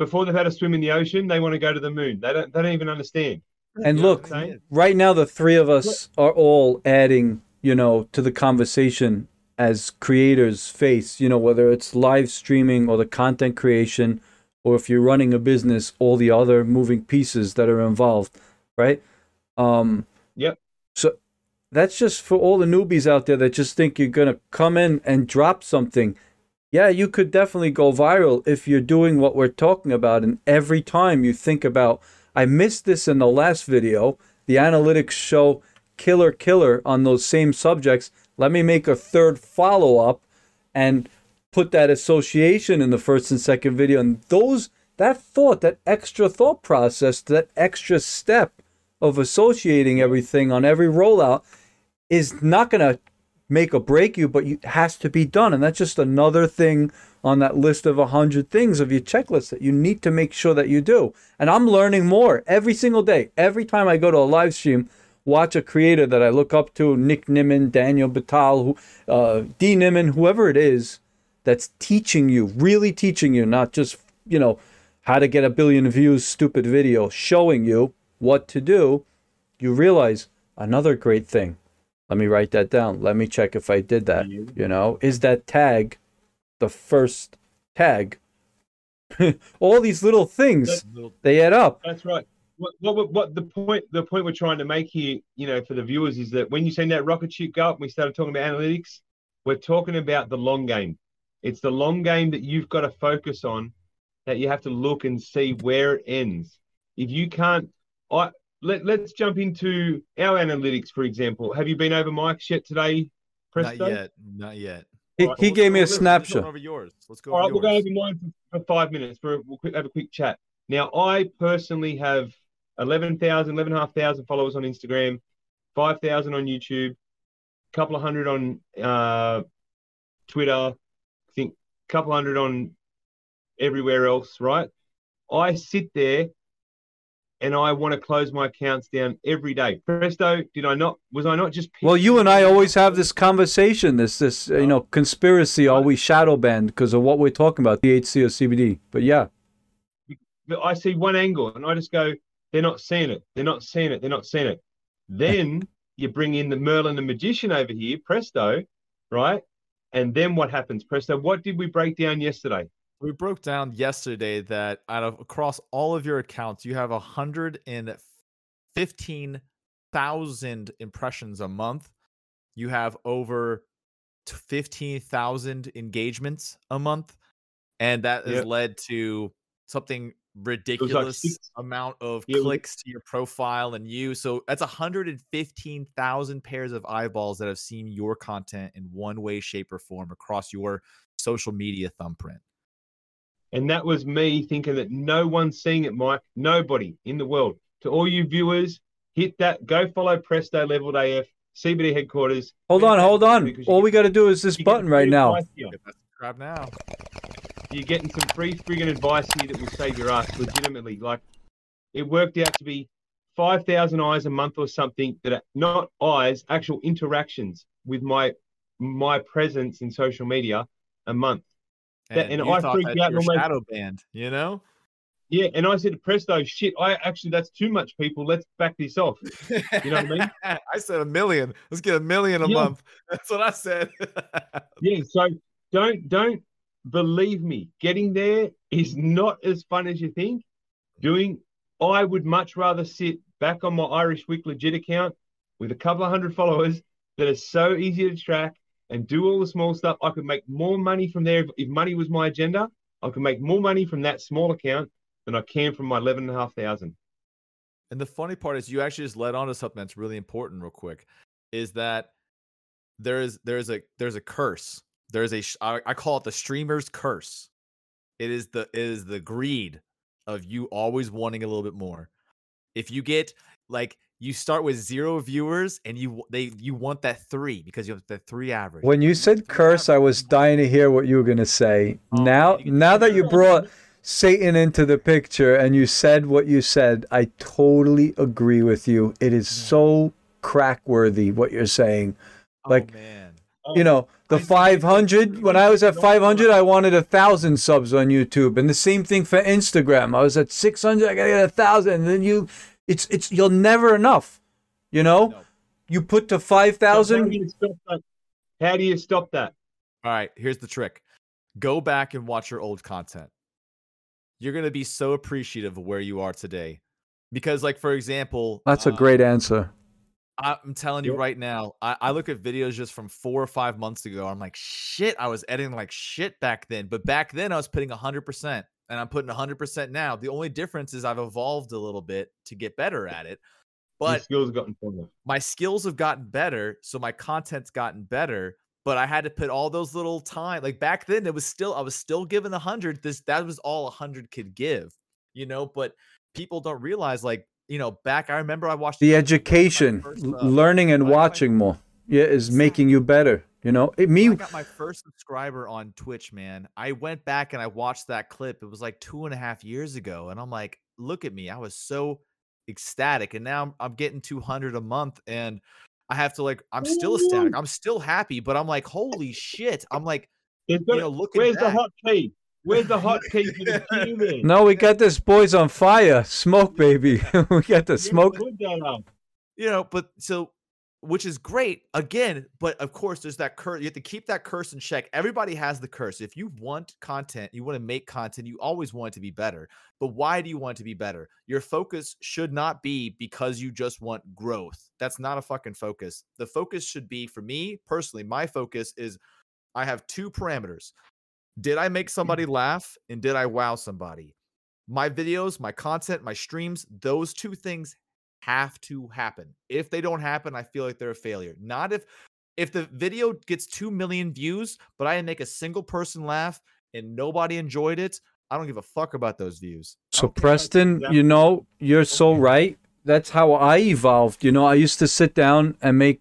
Before they've had a swim in the ocean, they want to go to the moon. They don't. They don't even understand. And You look, what I mean? right now the three of us are all adding, you know, to the conversation as creators face, you know, whether it's live streaming or the content creation or if you're running a business, all the other moving pieces that are involved, right? Um Yep. So that's just for all the newbies out there that just think you're going to come in and drop something. Yeah, you could definitely go viral if you're doing what we're talking about and every time you think about I missed this in the last video. The analytics show killer killer on those same subjects. Let me make a third follow up and put that association in the first and second video. And those that thought, that extra thought process, that extra step of associating everything on every rollout is not going to make or break you, but it has to be done. And that's just another thing on that list of 100 things of your checklist that you need to make sure that you do. And I'm learning more every single day. Every time I go to a live stream, watch a creator that I look up to, Nick Nimmin, Daniel Batal, who, uh, D Nimmin, whoever it is, that's teaching you, really teaching you, not just, you know, how to get a billion views, stupid video, showing you what to do. You realize another great thing. Let me write that down. Let me check if I did that. You know, is that tag the first tag? [laughs] All these little things, they add up. That's right. What, what, what the point the point we're trying to make here, you know, for the viewers is that when you seen that rocket ship go up, and we started talking about analytics. We're talking about the long game. It's the long game that you've got to focus on. That you have to look and see where it ends. If you can't, I let let's jump into our analytics, for example. Have you been over Mike's yet today, Not yet. Not yet. He, Alright, he Let's gave me a over- let's go snapshot. Over yours. Let's go All right, over we'll go yours. over mine for, for five minutes. For we'll quick, have a quick chat. Now, I personally have 11,000, 11,500 followers on Instagram, 5,000 on YouTube, a couple of hundred on uh, Twitter, I think a couple hundred on everywhere else, right? I sit there and I want to close my accounts down every day. Presto, did I not? Was I not just? Well, you and I always have this conversation, this this you oh. know conspiracy. Are we shadow banned because of what we're talking about, THC or CBD? But yeah, but I see one angle and I just go, they're not seeing it. They're not seeing it. They're not seeing it. Then you bring in the Merlin the magician over here, presto, right? And then what happens, presto? What did we break down yesterday? We broke down yesterday that out of across all of your accounts, you have 115,000 impressions a month. You have over 15,000 engagements a month. And that has Yep. led to something like ridiculous six- amount of Yeah, clicks to your profile and you. So that's 115,000 pairs of eyeballs that have seen your content in one way, shape, or form across your social media thumbprint. And that was me thinking that no one's seeing it, Mike. Nobody in the world. To all you viewers, hit that. Go follow Presto Leveled AF, CBD headquarters. hold on, hold on. All we got to do is this button right now. advice here. Hit that subscribe now. You're getting some free friggin' advice here that will save your ass legitimately. Like it worked out to be 5,000 eyes a month or something that are not eyes, actual interactions with my my presence in social media a month. And you I freaked out almost- shadow banned, you know? Yeah, and I said to Presto, shit, I actually that's too much people. Let's back this off. You know what I mean? [laughs] I said a million. Let's get a million a Yeah. month. [laughs] That's what I said. [laughs] Yeah, so don't don't believe me. Getting there is not as fun as you think. Doing I would much rather sit back on my Irish Week legit account with a couple of hundred followers that are so easy to track and do all the small stuff. I could make more money from there if, if money was my agenda. I could make more money from that small account than I can from my eleven and a the funny part is you actually just led on to something that's really important real quick is that there is there's a there's a curse. There's a sh- I, I call it the streamer's curse. It is the it is the greed of you always wanting a little bit more. If you get like you start with zero viewers and you they you want that 3 because you have the 3 average. When you said curse, I was dying to hear what you were gonna say. Oh, now, you now that you brought Satan into the picture and you said what you said, I totally agree with you. It is so crack worthy what you're saying. Oh, like- man. Oh, you know the 500 when i was at 500 i wanted a thousand subs on youtube and the same thing for instagram i was at 600 i gotta get a thousand and then you It's it's you'll never enough. You know, No. you put to five thousand. How do you stop that? How do you stop that? All right, here's the trick. Go back and watch your old content. You're going to be so appreciative of where you are today. Because like for example, That's a uh, great answer. I- I'm telling you right now, I, I look at videos just from four or five months ago. I'm like, shit, I was editing like shit back then. But back then, I was putting 100%, and I'm putting 100% now. The only difference is I've evolved a little bit to get better at it. But skills have gotten stronger. my skills have gotten better. So my content's gotten better. But I had to put all those little time. Like back then, it was still, I was still giving 100. This, that was all 100 could give, you know? But people don't realize, like, you know, back, I remember I watched The my education, first, uh, learning and my- my- watching more, yeah, is making you better. You know, it, me. I got my first subscriber on Twitch, man. I went back and I watched that clip. It was like two and a half years ago. And I'm like, look at me. I was so ecstatic. And now I'm, I'm getting 200 a month. And I have to like, I'm still ecstatic. I'm still happy, but I'm like, holy shit. I'm like, There's you know, looking where's the hot key? Where's the hot [laughs] key for the queue? No, we got this boys on fire. Smoke, baby. [laughs] we got the smoke. put that up. you know, but so, which is great again, but of course, there's that curse. You have to keep that curse in check. Everybody has the curse. If you want content, you want to make content, you always want it to be better. But why do you want it to be better? Your focus should not be because you just want growth. That's not a fucking focus. The focus should be, for me personally, my focus is I have two parameters. Did I make mm-hmm. somebody laugh and did I wow somebody? My videos, my content, my streams, those two things have to happen. If they don't happen, I feel like they're a failure. Not if if the video gets 2 million views, but I didn't make a single person laugh and nobody enjoyed it, I don't give a fuck about those views. So Preston, you know, you're so right. That's how I evolved. You know, I used to sit down and make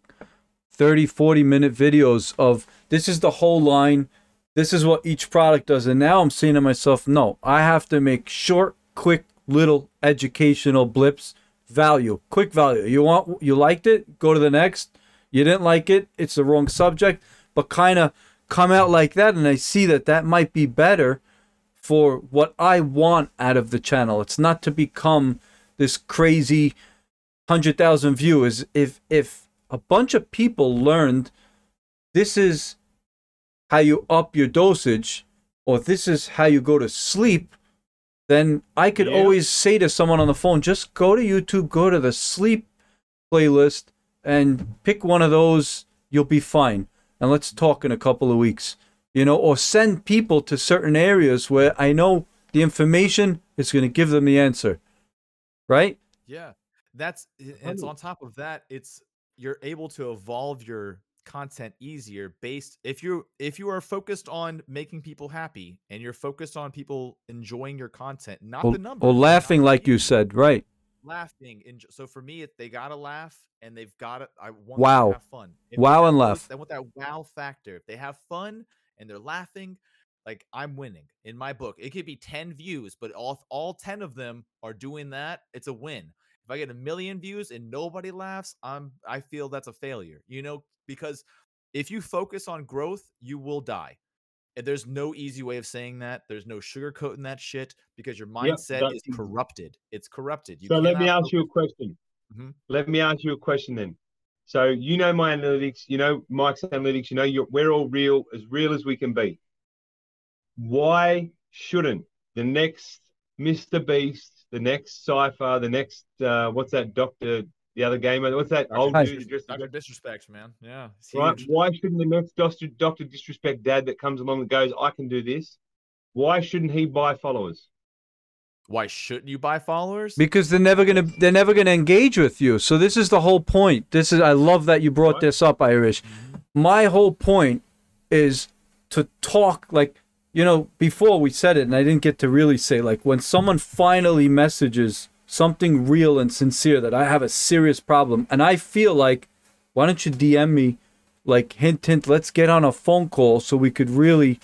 30, 40 minute videos of this is the whole line. This is what each product does. And now I'm saying to myself, no, I have to make short, quick, little educational blips, value, quick value. You want you liked it, go to the next. You didn't like it, it's the wrong subject, but kind of come out like that and I see that that might be better for what I want out of the channel. It's not to become this crazy hundred thousand viewers. If if a bunch of people learned this is how you up your dosage, or this is how you go to sleep, then I could Yeah. always say to someone on the phone, just go to YouTube, go to the sleep playlist, and pick one of those. You'll be fine. And let's talk in a couple of weeks you know, or send people to certain areas where I know the information is going to give them the answer, right? Yeah. That's and it's on top of that, it's you're able to evolve your content easier based if you if you are focused on making people happy and you're focused on people enjoying your content, not Or, the number not laughing, like you said, right? laughing and so for me they gotta laugh and they've gotta i want them Wow. to have fun If Wow and laugh. i want that wow factor if they have fun and they're laughing like i'm winning in my book it could be 10 views but all all 10 of them are doing that it's a win if i get a million views and nobody laughs i'm i feel that's a failure you know because if you focus on growth you will die and there's no easy way of saying that. There's no sugarcoating that shit because your mindset that's is corrupted. It's corrupted. You So let me ask you a question. Mhm. Let me ask you a question then. So you know my analytics, you know Mike's analytics, you know you're, we're all real, as real as we can be. Why shouldn't the next Mr. Beast, the next Cipher, the next uh, what's that Doctor, the other gamer, what's that Dr. old Hi. dude? that dressed Dr. like- Disrespect, man. Yeah. Right? Why shouldn't the next Doctor, Doctor Disrespect dad that comes along and goes, I can do this? Why shouldn't he buy followers? Why shouldn't you buy followers? Because they're never gonna they're never gonna engage with you. So this is the whole point. This is I love that you brought Right. this up, Irish. Mm-hmm. My whole point is to talk like you know before we said it, and I didn't get to really say like when someone finally messages something real and sincere that I have a serious problem, and I feel like why don't you DM me like hint hint let's get on a phone call so we could really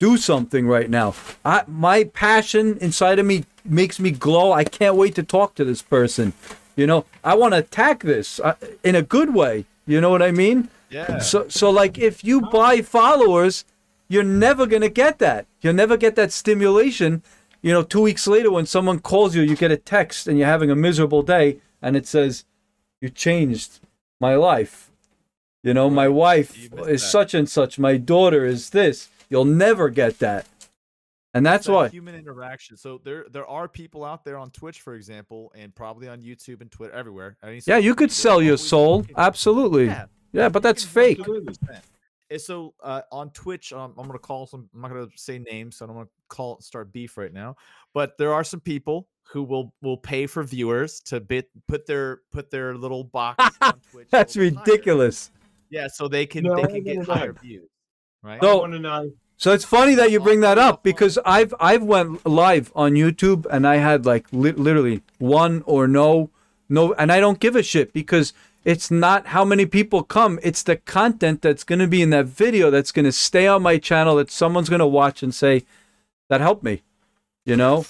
do something right now. I my passion inside of me makes me glow. I can't wait to talk to this person. You know, I want to attack this uh, in a good way. You know what I mean? yeah. So so like if you buy followers, you're never going to get that. You'll never get that stimulation you know, two weeks later when someone calls you, you get a text and you're having a miserable day, and it says, "You changed my life." You know, my wife is that. such and such. My daughter is this. You'll never get that, and that's that why. human interaction. So there there are people out there on Twitch, for example, and probably on YouTube and Twitter, everywhere. Yeah, you could sell your soul. Absolutely. Yeah, Yeah, but that's fake. 100%. And so uh, on Twitch, um, I'm gonna call some. I'm not gonna say names, so I don't want to call start beef right now. But there are some people who will will pay for viewers to bit put their put their little box on [laughs] Twitch. That's little higher. ridiculous. Yeah, so they can No, they can get no, no. higher views, right? I So- want to know. So it's funny that you bring that up because I've I've went live on YouTube and I had like li- literally one or no no and I don't give a shit because it's not how many people come it's the content that's going to be in that video that's going to stay on my channel that someone's going to watch and say that helped me you know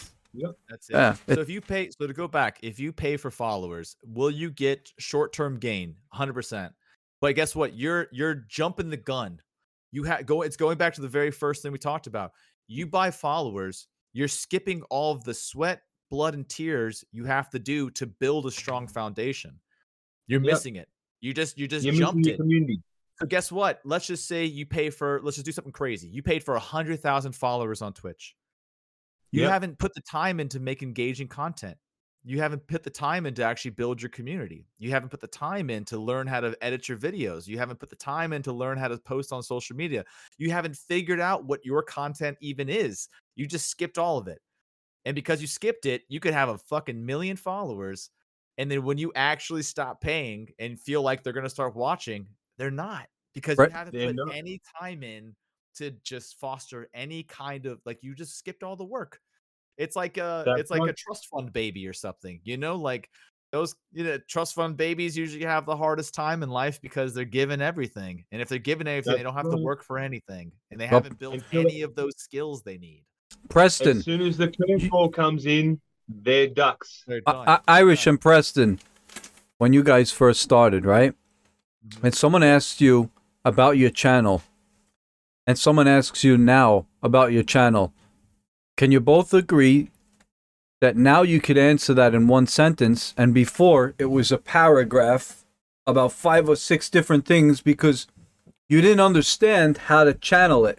That's it. Yeah, So if you pay, so to go back, if you pay for followers, will you get short-term gain? Hundred percent. But guess what? You're you're jumping the gun. You have go. It's going back to the very first thing we talked about. You buy followers. You're skipping all of the sweat, blood, and tears you have to do to build a strong foundation. You're Yep. missing it. You just you just You're jumped it. community. So guess what? Let's just say you pay for let's just do something crazy. You paid for a hundred thousand followers on Twitch. You Yep. haven't put the time in to make engaging content. You haven't put the time in to actually build your community. You haven't put the time in to learn how to edit your videos. You haven't put the time in to learn how to post on social media. You haven't figured out what your content even is. You just skipped all of it. And because you skipped it, you could have a fucking million followers. And then when you actually stop paying and feel like they're going to start watching, they're not because Right. you haven't They're put not. any time in to just foster any kind of like you just skipped all the work. It's like a That's it's like a trust fund baby or something. You know, like those you know trust fund babies usually have the hardest time in life because they're given everything. And if they're given everything, they don't have to work for anything. And they Well, haven't built any of those skills they need. Preston As soon as the curveball comes in, they're ducks. They're I- I- Irish and Preston when you guys first started right? Mhm. and someone asks you about your channel and someone asks you now about your channel can you both agree that now you could answer that in one sentence and before it was a paragraph about five or six different things because you didn't understand how to channel it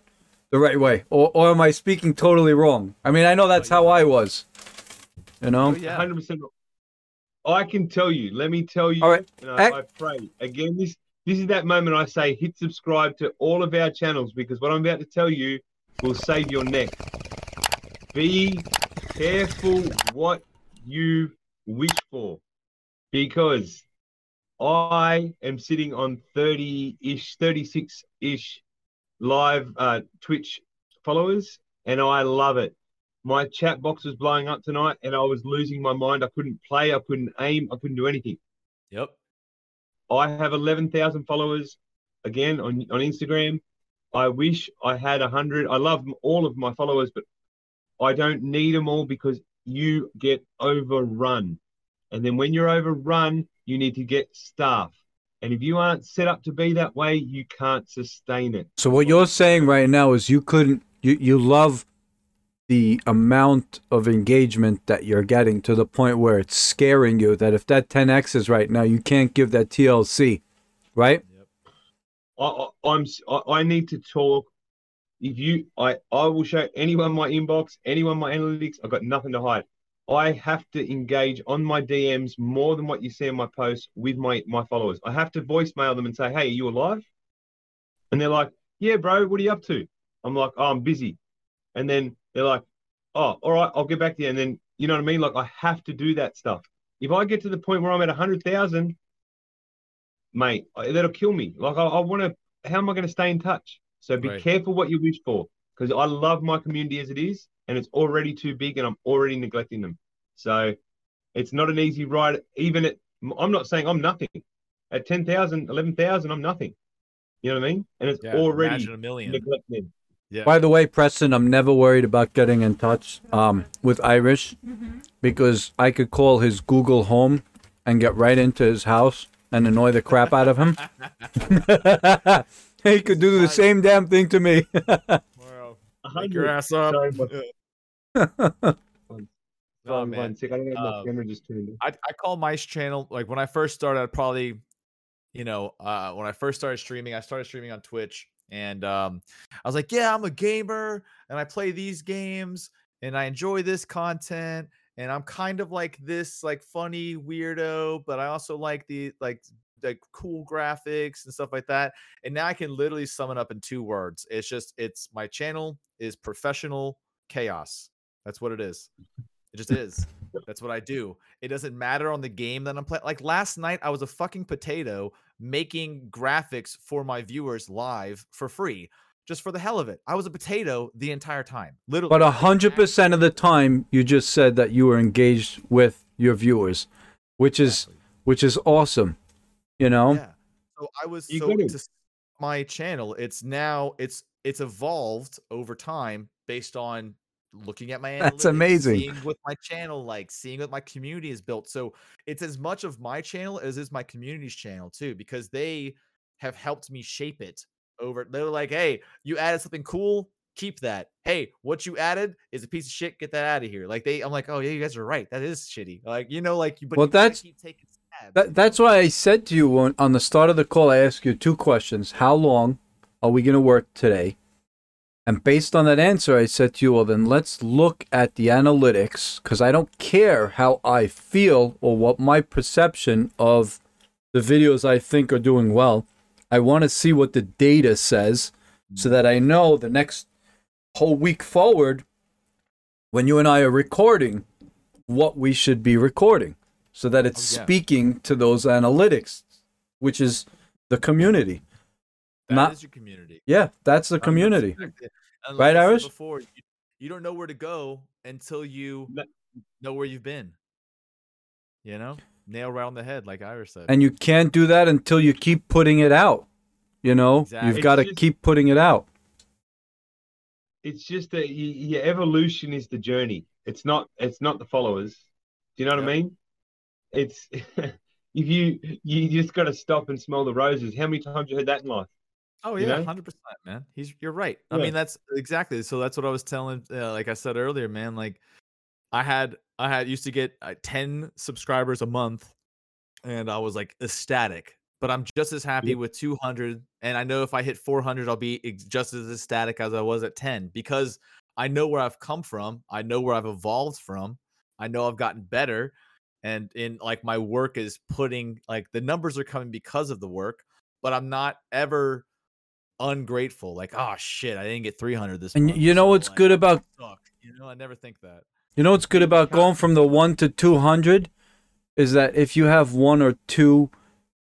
the right way? Or, or am i speaking totally wrong? I mean i know that's how i was you know Oh, yeah. 100%. I can tell you. Let me tell you. All right. And I, Ac- I pray again. This this is that moment I say hit subscribe to all of our channels because what I'm about to tell you will save your neck. Be careful what you wish for because I am sitting on 30 ish, 36 ish live uh, Twitch followers and I love it. My chat box was blowing up tonight and I was losing my mind. I couldn't play, I couldn't aim, I couldn't do anything. Yep. I have 11,000 followers again on, on Instagram. I wish I had 100. I love all of my followers, but I don't need them all because you get overrun. And then when you're overrun, you need to get staff. And if you aren't set up to be that way, you can't sustain it. So what you're saying right now is you couldn't you you love the amount of engagement that you're getting to the point where it's scaring you that if that 10x is right now you can't give that TLC, right? I, I, I'm s- I, I need to talk. If you, I, I will show anyone my inbox, anyone my analytics. I've got nothing to hide. I have to engage on my DMs more than what you see in my posts with my my followers. I have to voicemail them and say, "Hey, are you alive?" And they're like, "Yeah, bro. What are you up to?" I'm like, "Oh, I'm busy." And then they're like, "Oh, all right. I'll get back to you." And then you know what I mean? Like I have to do that stuff. If I get to the point where I'm at a hundred thousand, mate, that'll kill me. Like I, I want to. How am I going to stay in touch? So be Right. careful what you wish for, because I love my community as it is, and it's already too big, and I'm already neglecting them. So it's not an easy ride. Even at, I'm not saying I'm nothing. At 10,000, 11,000, I'm nothing. You know what I mean? And it's Yeah. already a million. neglected. Yeah. By the way, Preston, I'm never worried about getting in touch um, with Irish because I could call his Google Home and get right into his house and annoy the crap out of him. [laughs] he could do the same damn thing to me. [laughs] Well, A your ass up. Sorry, but- [laughs] No, One- man. I don't know if my Um, camera just turned on. I, I call my channel like when I first started, I'd probably, you know, uh, when I first started streaming, I started streaming on Twitch, and um, I was like, yeah, I'm a gamer, and I play these games, and I enjoy this content, and I'm kind of like this like funny weirdo, but I also like the like like cool graphics and stuff like that. And now I can literally sum it up in two words. It's just it's my channel is professional chaos. That's what it is. It just is. That's what I do. It doesn't matter on the game that I'm playing. Like last night, I was a fucking potato making graphics for my viewers live for free, just for the hell of it. I was a potato the entire time. Literally. But I a didn't hundred percent of the time, you just said that you were engaged with your viewers, which is Exactly. which is awesome. You know, Yeah. So I was You so gotta- my channel. It's now it's it's evolved over time based on looking at my That's amazing. seeing what my channel like, seeing what my community is built. So it's as much of my channel as is my community's channel too, because they have helped me shape it over. they're like, "Hey, you added something cool." Keep that. Hey, what you added is a piece of shit. Get that out of here. Like they, I'm like, oh yeah, you guys are right. That is shitty. Like you know, like you. But Well, you that's- keep taking stabs. that, that's why I said to you on, on the start of the call. I asked you two questions: How long are we going to work today? And based on that answer, I said to you, well, then let's look at the analytics because I don't care how I feel or what my perception of the videos I think are doing well. I want to see what the data says so that I know the next whole week forward, when you and I are recording, what we should be recording so that it's Oh, yeah. speaking to those analytics, which is the community. That not- is your community. Yeah, that's the community. exactly Right, like Irish? Before you, you don't know where to go until you know where you've been. You know, nail right on the head, like Irish said. And you can't do that until you keep putting it out. You know, Exactly. you've got to keep putting it out. It's just that y- your evolution is the journey. It's not. It's not the followers. Do you know what I mean? It's [laughs] if you you just got to stop and smell the roses. How many times you heard that in life? Oh you yeah, know? hundred percent, man. He's you're right. I mean, that's exactly. So that's what I was telling. Uh, like I said earlier, man. Like I had I had used to get uh, ten subscribers a month, and I was like ecstatic. But I'm just as happy Yeah. with 200, and I know if I hit 400, I'll be ex- just as ecstatic as I was at 10 because I know where I've come from. I know where I've evolved from. I know I've gotten better, and in like my work is putting like the numbers are coming because of the work, but I'm not ever ungrateful. Like, oh shit, I didn't get 300 this And month. you know what's like, good about. You know, I never think that. You know what's good about going from the [laughs] 1 to 200 is that if you have one or two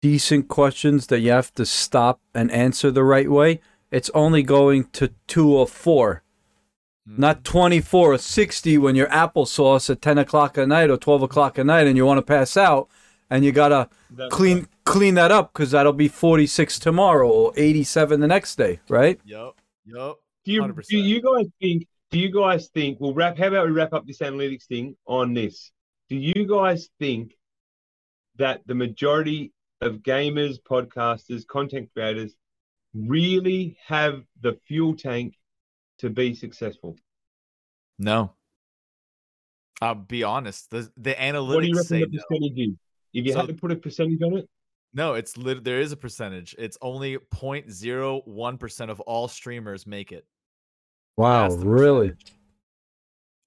decent questions that you have to stop and answer the right way, it's only going to 2 or 4, Mm. not 24 or 60 when you're applesauce at 10 o'clock at night or 12 o'clock at night and you want to pass out and you got to That's clean clean that up because that'll be 46 tomorrow or 87 the next day, right? Yup. Yup. Do you, 100%. do you guys think? Do you guys think? We'll wrap. How about we wrap up this analytics thing on this? Do you guys think that the majority of gamers, podcasters, content creators really have the fuel tank to be successful? No. I'll be honest. The the analytics What do you say reckon the no. is? If you So- had to put a percentage on it, No, it's lit- there is a percentage. It's only 0.01% of all streamers make it. Wow, really?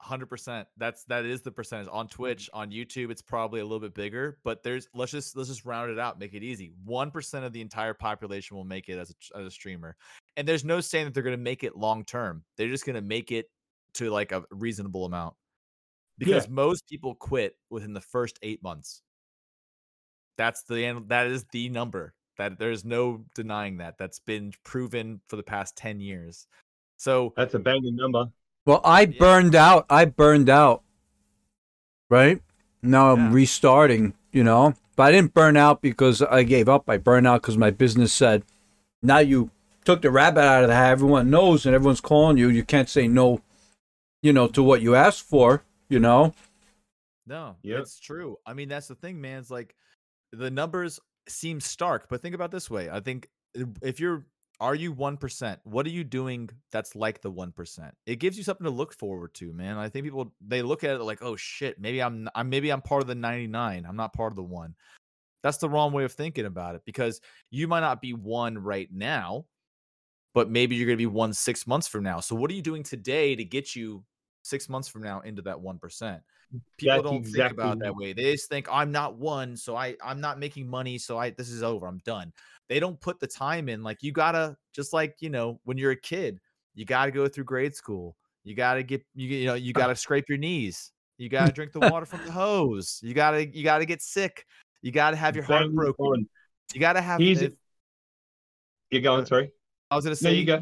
100%. That's that is the percentage. On Twitch, on YouTube it's probably a little bit bigger, but there's let's just let's just round it out, make it easy. 1% of the entire population will make it as a, as a streamer. And there's no saying that they're going to make it long term. They're just going to make it to like a reasonable amount. Because most people quit within the first 8 months. That's the an- that is the number. That there's no denying that. That's been proven for the past 10 years. So that's a banging number. Well, I Yeah. burned out. I burned out. Right? Now I'm Yeah. restarting, you know. But I didn't burn out because I gave up. I burned out because my business said, now you took the rabbit out of the hat. Everyone knows and everyone's calling you. You can't say no, you know, to what you asked for, you know. No, Yep. it's true. I mean, that's the thing, man. It's like the numbers seem stark, but think about this way. I think eh, if you're Are you 1%? What are you doing that's like the 1%? It gives you something to look forward to, man. I think people they look at it like, "Oh shit, maybe I'm I'm maybe I'm part of the 99. I'm not part of the 1." That's the wrong way of thinking about it because you might not be 1 right now, but maybe you're going to be 1 6 months from now. So what are you doing today to get you 6 months from now into that 1%? Mm, People That's don't exactly think about it that way. They just think I'm not 1, so I I'm not making money, so I this is over. I'm done they don't put the time in. Like you gotta just like you know when you're a kid, you gotta go through grade school. You gotta get you you know you gotta scrape your knees. You gotta drink the water from the [laughs] hose. You gotta you gotta get sick. You gotta have your heart broken. You gotta have. Here's- if- You're going, sorry. I was gonna No, say you go.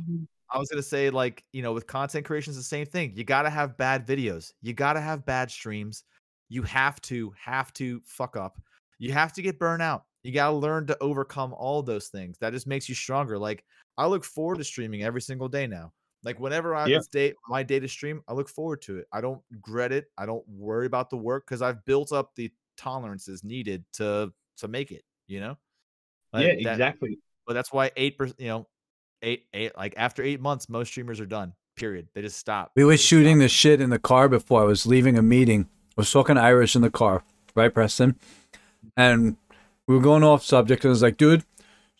I was gonna say like you know with content creation is the same thing. You gotta have bad videos. You gotta have bad streams. You have to have to fuck up. You have to get burnt out. You gotta learn to overcome all those things. That just makes you stronger. Like I look forward to streaming every single day now. Like whenever I it's day my day to stream, I look forward to it. I don't dread it. I don't worry about the work because I've built up the tolerances needed to to make it. You know. Like, yeah, that- exactly. but that's why eight percent, you know, eight eight like after eight months, most streamers are done. Period. They just stop. We were shooting stop. the shit in the car before I was leaving a meeting. I was talking Irish in the car, right, Preston? And we were going off subject, and I was like, dude,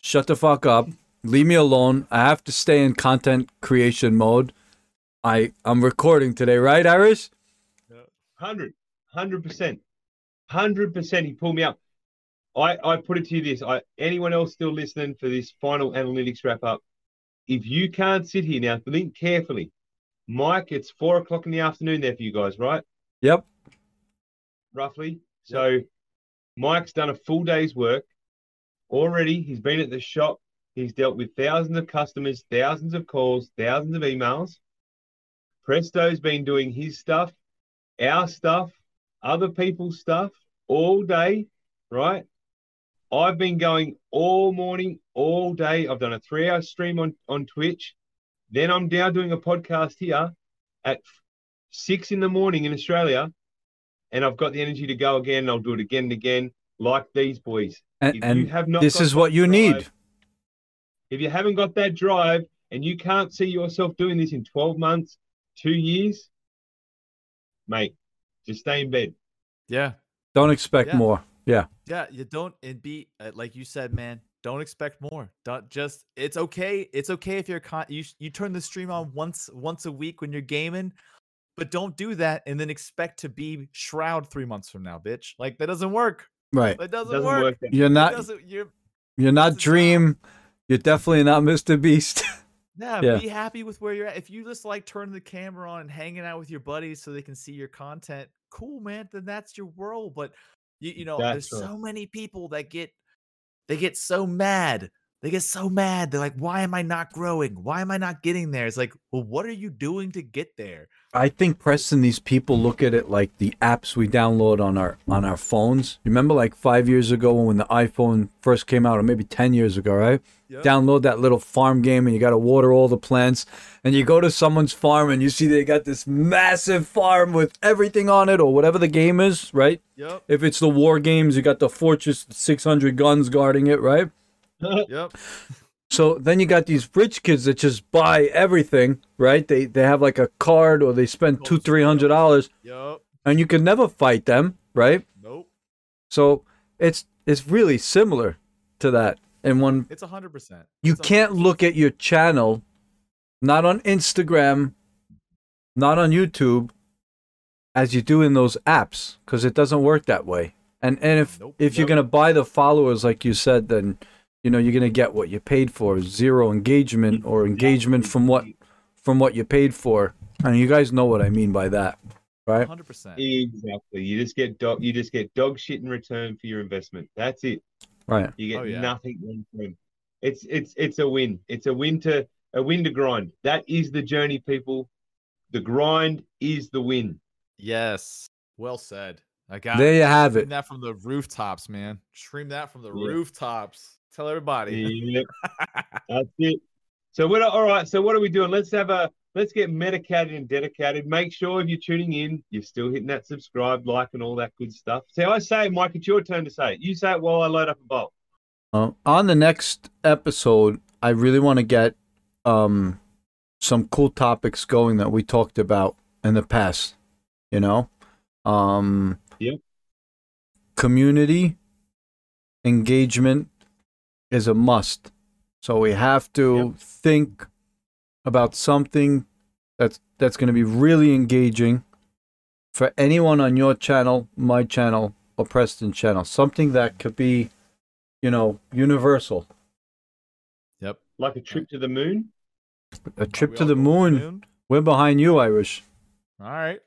shut the fuck up. Leave me alone. I have to stay in content creation mode. I I'm recording today, right, Irish? 100, 100%. 100% he pulled me up. I, I put it to you this. I anyone else still listening for this final analytics wrap up? If you can't sit here now, think carefully. Mike, it's four o'clock in the afternoon there for you guys, right? Yep. Roughly. So Mike's done a full day's work already. He's been at the shop. He's dealt with thousands of customers, thousands of calls, thousands of emails. Presto's been doing his stuff, our stuff, other people's stuff all day, right? I've been going all morning, all day. I've done a three hour stream on, on Twitch. Then I'm now doing a podcast here at six in the morning in Australia. And I've got the energy to go again. I'll do it again and again, like these boys. And, If and you have not this is what that you need. If you haven't got that drive and you can't see yourself doing this in 12 months, two years, mate, just stay in bed. Yeah. Don't expect Yeah. more. Yeah. Yeah. You don't and be uh, like you said, man. Don't expect more. Don't just. It's okay. It's okay if you're con- you you turn the stream on once once a week when you're gaming, but don't do that and then expect to be Shroud three months from now, bitch. Like that doesn't work. Right. That doesn't, Doesn't work. work. You're not. You're you're not It's a job. Dream. You're definitely not Mr. Beast. [laughs] Yeah, Yeah. be happy with where you're at. If you just like turning the camera on and hanging out with your buddies so they can see your content, cool, man. Then that's your world. But you, you know, That's there's right. so many people that get they get so mad. They get so mad. They're like, why am I not growing? Why am I not getting there? It's like, well, what are you doing to get there? I think Preston, these people look at it like the apps we download on our on our phones. Remember, like five years ago when the iPhone first came out, or maybe ten years ago, right? Yep. Download that little farm game, and you got to water all the plants. And you go to someone's farm, and you see they got this massive farm with everything on it, or whatever the game is, right? Yep. If it's the war games, you got the fortress, six hundred guns guarding it, right? [laughs] Yep. So then you got these rich kids that just buy everything, right? They they have like a card or they spend two three hundred dollars, Yep. and you can never fight them, right? Nope. So it's it's really similar to that. And one, It's a hundred percent. you can't look at your channel, not on Instagram, not on YouTube, as you do in those apps, because it doesn't work that way. And and if Nope. if you're gonna buy the followers like you said, then you know you're gonna get what you paid for, zero engagement or engagement from what from what you paid for. And you guys know what I mean by that, right? hundred percent. Exactly. You just get dog. You just get dog shit in return for your investment. That's it. Right. You get Oh, yeah. nothing in return. It's it's it's a win. It's a win to a win to grind. That is the journey, people. The grind is the win. Yes. Well said. I got There you have Scream it. that from the rooftops, man. Scream that from the Yeah. rooftops. Tell everybody. Yep, [laughs] that's it. So what? All right. So what are we doing? Let's have a. Let's get medicated and dedicated. Make sure if you're tuning in, you're still hitting that subscribe, like, and all that good stuff. So I say, it, Mike, it's your turn to say it. You say it while I load up a bowl. Uh, on the next episode, I really want to get um some cool topics going that we talked about in the past. You know, um, Yep. community engagement is a must. So we have to think about something that's that's going to be really engaging for anyone on your channel, my channel, or Preston channel. Something that could be, you know, universal. Yep. Like a trip to the moon. A trip We to all the moon. We're behind you, Irish. All right.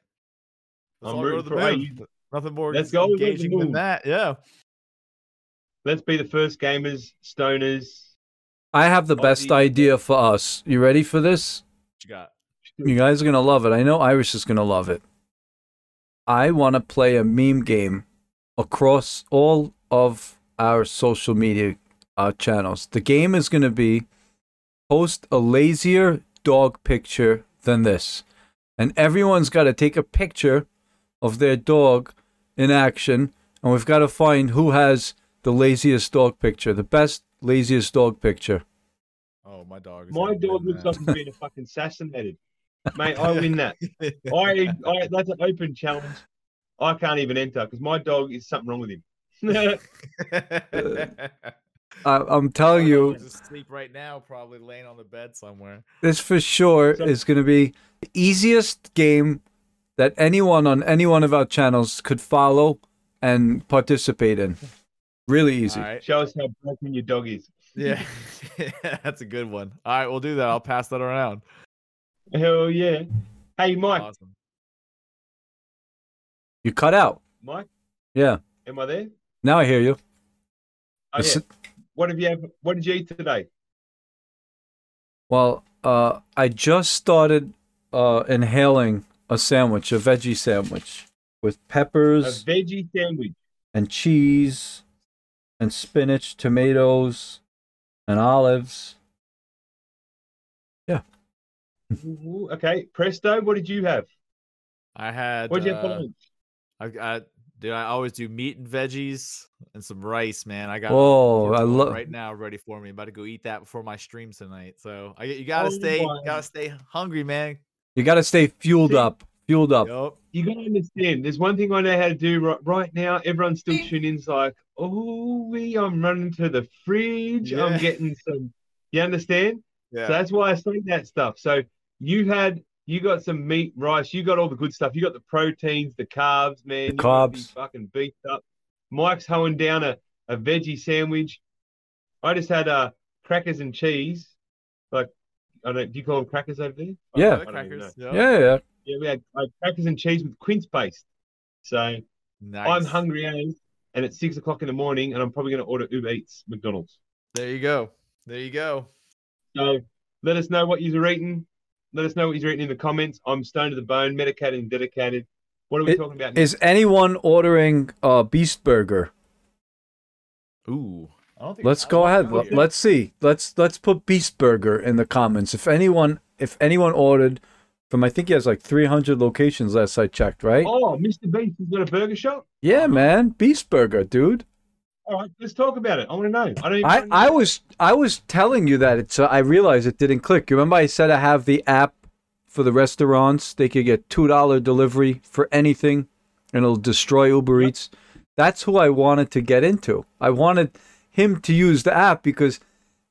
Let's I'm all go to the moon. Nothing more Let's go engaging than that. Yeah. Let's be the first gamers, stoners. I have the best Aussie. idea for us. You ready for this? What you got? You guys are gonna love it. I know Irish is gonna love it. I want to play a meme game across all of our social media uh, channels. The game is gonna be post a lazier dog picture than this, and everyone's got to take a picture of their dog in action, and we've got to find who has the laziest dog picture, the best laziest dog picture. Oh, my dog. is My dog looks like he's been fucking assassinated. Mate, I win that. [laughs] I, I that's an open challenge. I can't even enter because my dog is something wrong with him. [laughs] I, I'm telling you, sleep right now, probably laying on the bed somewhere. This for sure So- is going to be the easiest game that anyone on any one of our channels could follow and participate in. Really easy. All right. Show us how broken your dog is. [laughs] [laughs] Yeah. That's a good one. All right, we'll do that. I'll pass that around. Hell yeah. Hey, Mike. Awesome. You cut out. Mike, Yeah. am I there? Now I hear you. Oh, yeah. What have you have, What did you eat today? Well, uh, I just started uh, inhaling a sandwich, a veggie sandwich with peppers, A peppers veggie sandwich. and cheese and spinach, tomatoes and olives. Ooh, Okay, Presto. What did you have? I had. What did you have for uh, lunch? I, I, dude, I always do meat and veggies and some rice, man. I got. Whoa, kids I love- right now ready for me. I'm about to go eat that before my stream tonight. So I, you gotta Oh stay, my- gotta stay hungry, man. You got to stay fueled See- up. Fueled up. Yup. You got to understand. There's one thing I know how to do right, right now. Everyone's still tuning in. It's like, oh, we, I'm running to the fridge. Yeah. I'm getting some. You understand? Yeah. So that's why I say that stuff. So you had, you got some meat, rice. You got all the good stuff. You got the proteins, the carbs, man. The You gotta be carbs. fucking beefed up. Mike's hoeing down a, a veggie sandwich. I just had uh, crackers and cheese. Like, I don't. Do you call them crackers over there? Yeah. I don't even know. crackers. yup. Yeah, yeah. Yeah, we had uh, crackers and cheese with quince paste. So Nice. I'm hungry as, and it's six o'clock in the morning, and I'm probably going to order Uber Eats McDonald's. There you go. There you go. So let us know what you're eating. Let us know what you're eating in the comments. I'm stoned to the bone, medicated and dedicated. What are we It- talking about? Is anyone ordering uh, Beast Burger? Ooh. I don't think. Let's go ahead. Let- yet. Let's see. Let's let's put Beast Burger in the comments. If anyone if anyone ordered from I think he has like 300 locations last I checked, right? Oh, Mr. Beast has got a burger shop. Yeah, man. Beast Burger, dude. All right, let's talk about it. I want to know. I don't. Even I, know. I was I was telling you that it's uh, I realized it didn't click. You remember I said I have the app for the restaurants. They could get two dollar delivery for anything, and it'll destroy Uber Eats. That's who I wanted to get into. I wanted him to use the app because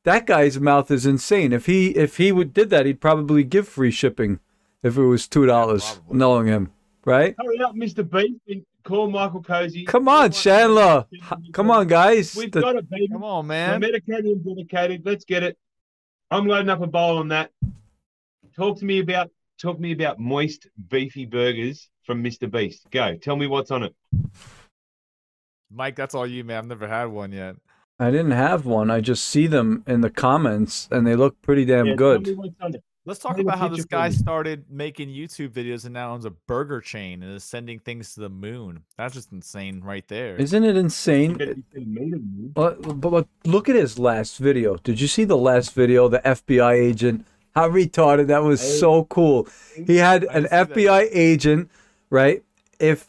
that guy's mouth is insane. If he if he would did that, he'd probably give free shipping if it was two dollars. probably. knowing him, right? Hurry up, Mr. Beast, and call Michael Cozy. Come on, Michael Chandler. Come on, guys. We've The- got it, baby. Come on, I'm man. medicated and dedicated. Let's get it. I'm loading up a bowl on that. Talk to me about talk to me about moist beefy burgers from Mr. Beast. Go. Tell me what's on it. Mike, that's all you, man. I've never had one yet. I didn't have one. I just see them in the comments, and they look pretty damn Yeah, good. Tell me what's on it. Let's talk about how this guy me. started making YouTube videos and now owns a burger chain and is sending things to the moon. That's just insane right there. Isn't it insane? better be sending me to me. But, but, but look at his last video. Did you see the last video? The FBI agent. How retarded that was! Hey. So cool. He had an didn't that. FBI agent, right? If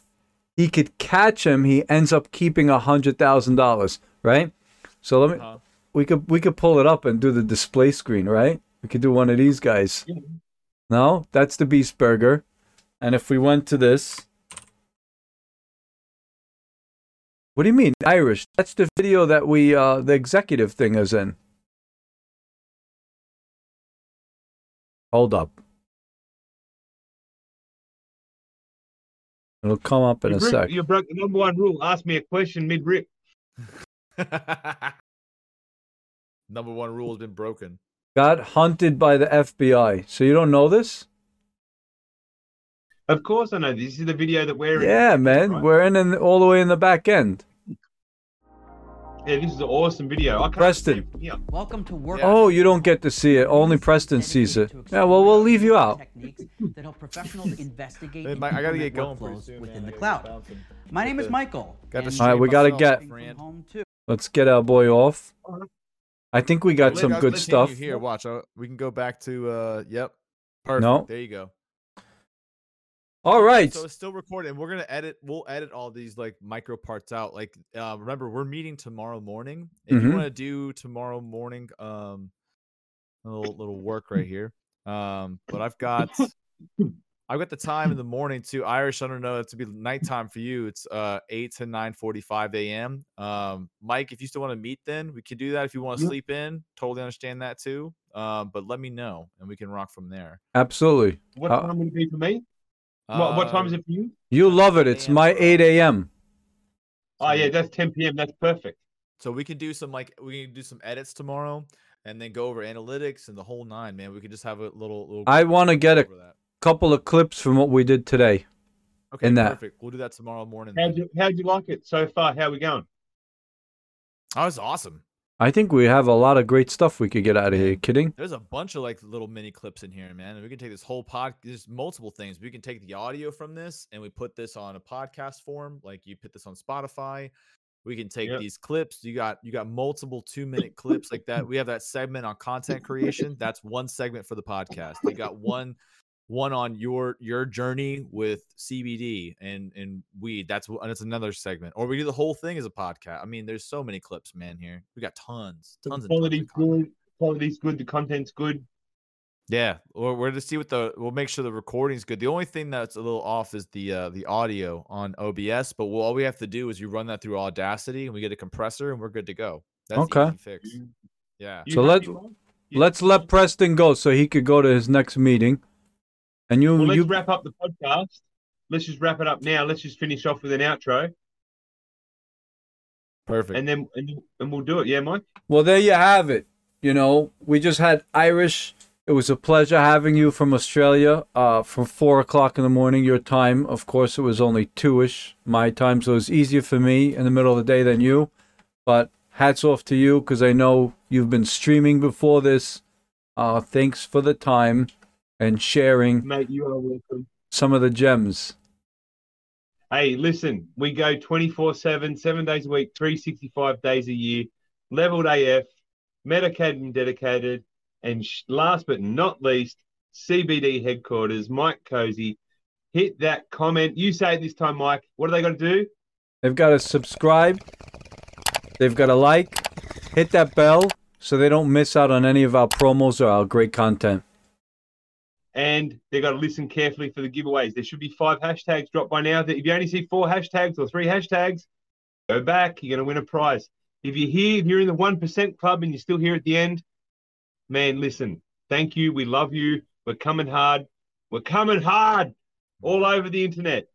he could catch him, he ends up keeping a hundred thousand dollars, right? So let me Uh-huh. we could we could pull it up and do the display screen, right? We could do one of these guys. Yeah. No, that's the Beast Burger. And if we went to this, what do you mean Irish? That's the video that we uh the executive thing is in. Hold up. It'll come up in You a broke, sec. you broke the number one rule. Ask me a question mid rip. [laughs] Number one rule has been broken. Got hunted by the FBI. So you don't know this? Of course I know. This is the video that we're in. Yeah, man. right? We're in, in all the way in the back end. Yeah, this is an awesome video. I Preston. see it from here. Welcome to work. Oh, you don't get to see it. Only Preston sees it. Yeah, well, we'll leave you out. Techniques that help professionals [laughs] investigate Hey, Mike, I gotta get going soon, within man. the I gotta get cloud. My name is Michael. Got to All right, we gotta get- working from friend. home too. Let's get our boy off. I think we got Let- some good stuff. here. Watch, uh, we can go back to. uh Yep, perfect. No. There you go. All right. So it's still recording. We're gonna edit. We'll edit all these like micro parts out. Like, uh, remember, we're meeting tomorrow morning. If you Mhm. want to do tomorrow morning, um, a little little work right here. Um, but I've got, [laughs] I've got the time in the morning too. Irish, I don't know. It's to be nighttime for you. It's uh eight to nine forty five a.m. Um, Mike, if you still want to meet, then we can do that. If you want to Yeah. sleep in, totally understand that too. Um, but let me know and we can rock from there. Absolutely. What Uh, time would it be for me? what, what time is Uh, it for you? You love it. It's my 8 a.m. Oh, yeah, that's 10 p.m. That's perfect. So we can do some like we can do some edits tomorrow, and then go over analytics and the whole nine. Man, we could just have a little. little I want to get a that. Couple of clips from what we did today. Okay, in that. perfect. We'll do that tomorrow morning. How'd you, how'd you like it so far? How we going? Oh, was awesome. I think we have a lot of great stuff we could get out of here. Kidding? There's a bunch of like little mini clips in here, man. We can take this whole pod. There's multiple things. We can take the audio from this and we put this on a podcast form. Like you put this on Spotify. We can take Yep. these clips. You got you got multiple two minute clips like that. We have that segment on content creation. That's one segment for the podcast. You got one one on your your journey with CBD and and weed. That's w- it's another segment. Or we do the whole thing as a podcast. I mean, there's so many clips, man. Here we got tons, The tons and tons. quality's of good. Quality's good. The content's good. Yeah, or we're to see what the we'll make sure the recording's good. The only thing that's a little off is the uh, the audio on OBS, but we'll, all we have to do is you run that through Audacity and we get a compressor and we're good to go. That's Okay. easy fix. Yeah. You So let's- Let's let Preston go so he could go to his next meeting. And you, Well, let's you wrap up the podcast. Let's just wrap it up now. Let's just finish off with an outro, Perfect. and then and, and we'll do it. Yeah, Mike. Well, there you have it. You know, we just had Irish. It was a pleasure having you from Australia. Uh, from four o'clock in the morning, your time. Of course, it was only two-ish my time, so it was easier for me in the middle of the day than you. But hats off to you because I know you've been streaming before this. Uh, thanks for the time and sharing Mate, you are welcome. some of the gems. Hey, listen, we go 24 7, seven days a week, 365 days a year, leveled AF, medicated and dedicated. And last but not least, CBD headquarters, Mike Cozy. Hit that comment. You say it this time, Mike. What do they got to do? They've got to subscribe. They've got to like, hit that bell so they don't miss out on any of our promos or our great content. And they've got to listen carefully for the giveaways. There should be five hashtags dropped by now. If you only see four hashtags or three hashtags, go back. You're going to win a prize. If you're here, if you're in the 1% club and you're still here at the end, man, listen, thank you. We love you. We're coming hard. We're coming hard all over the internet.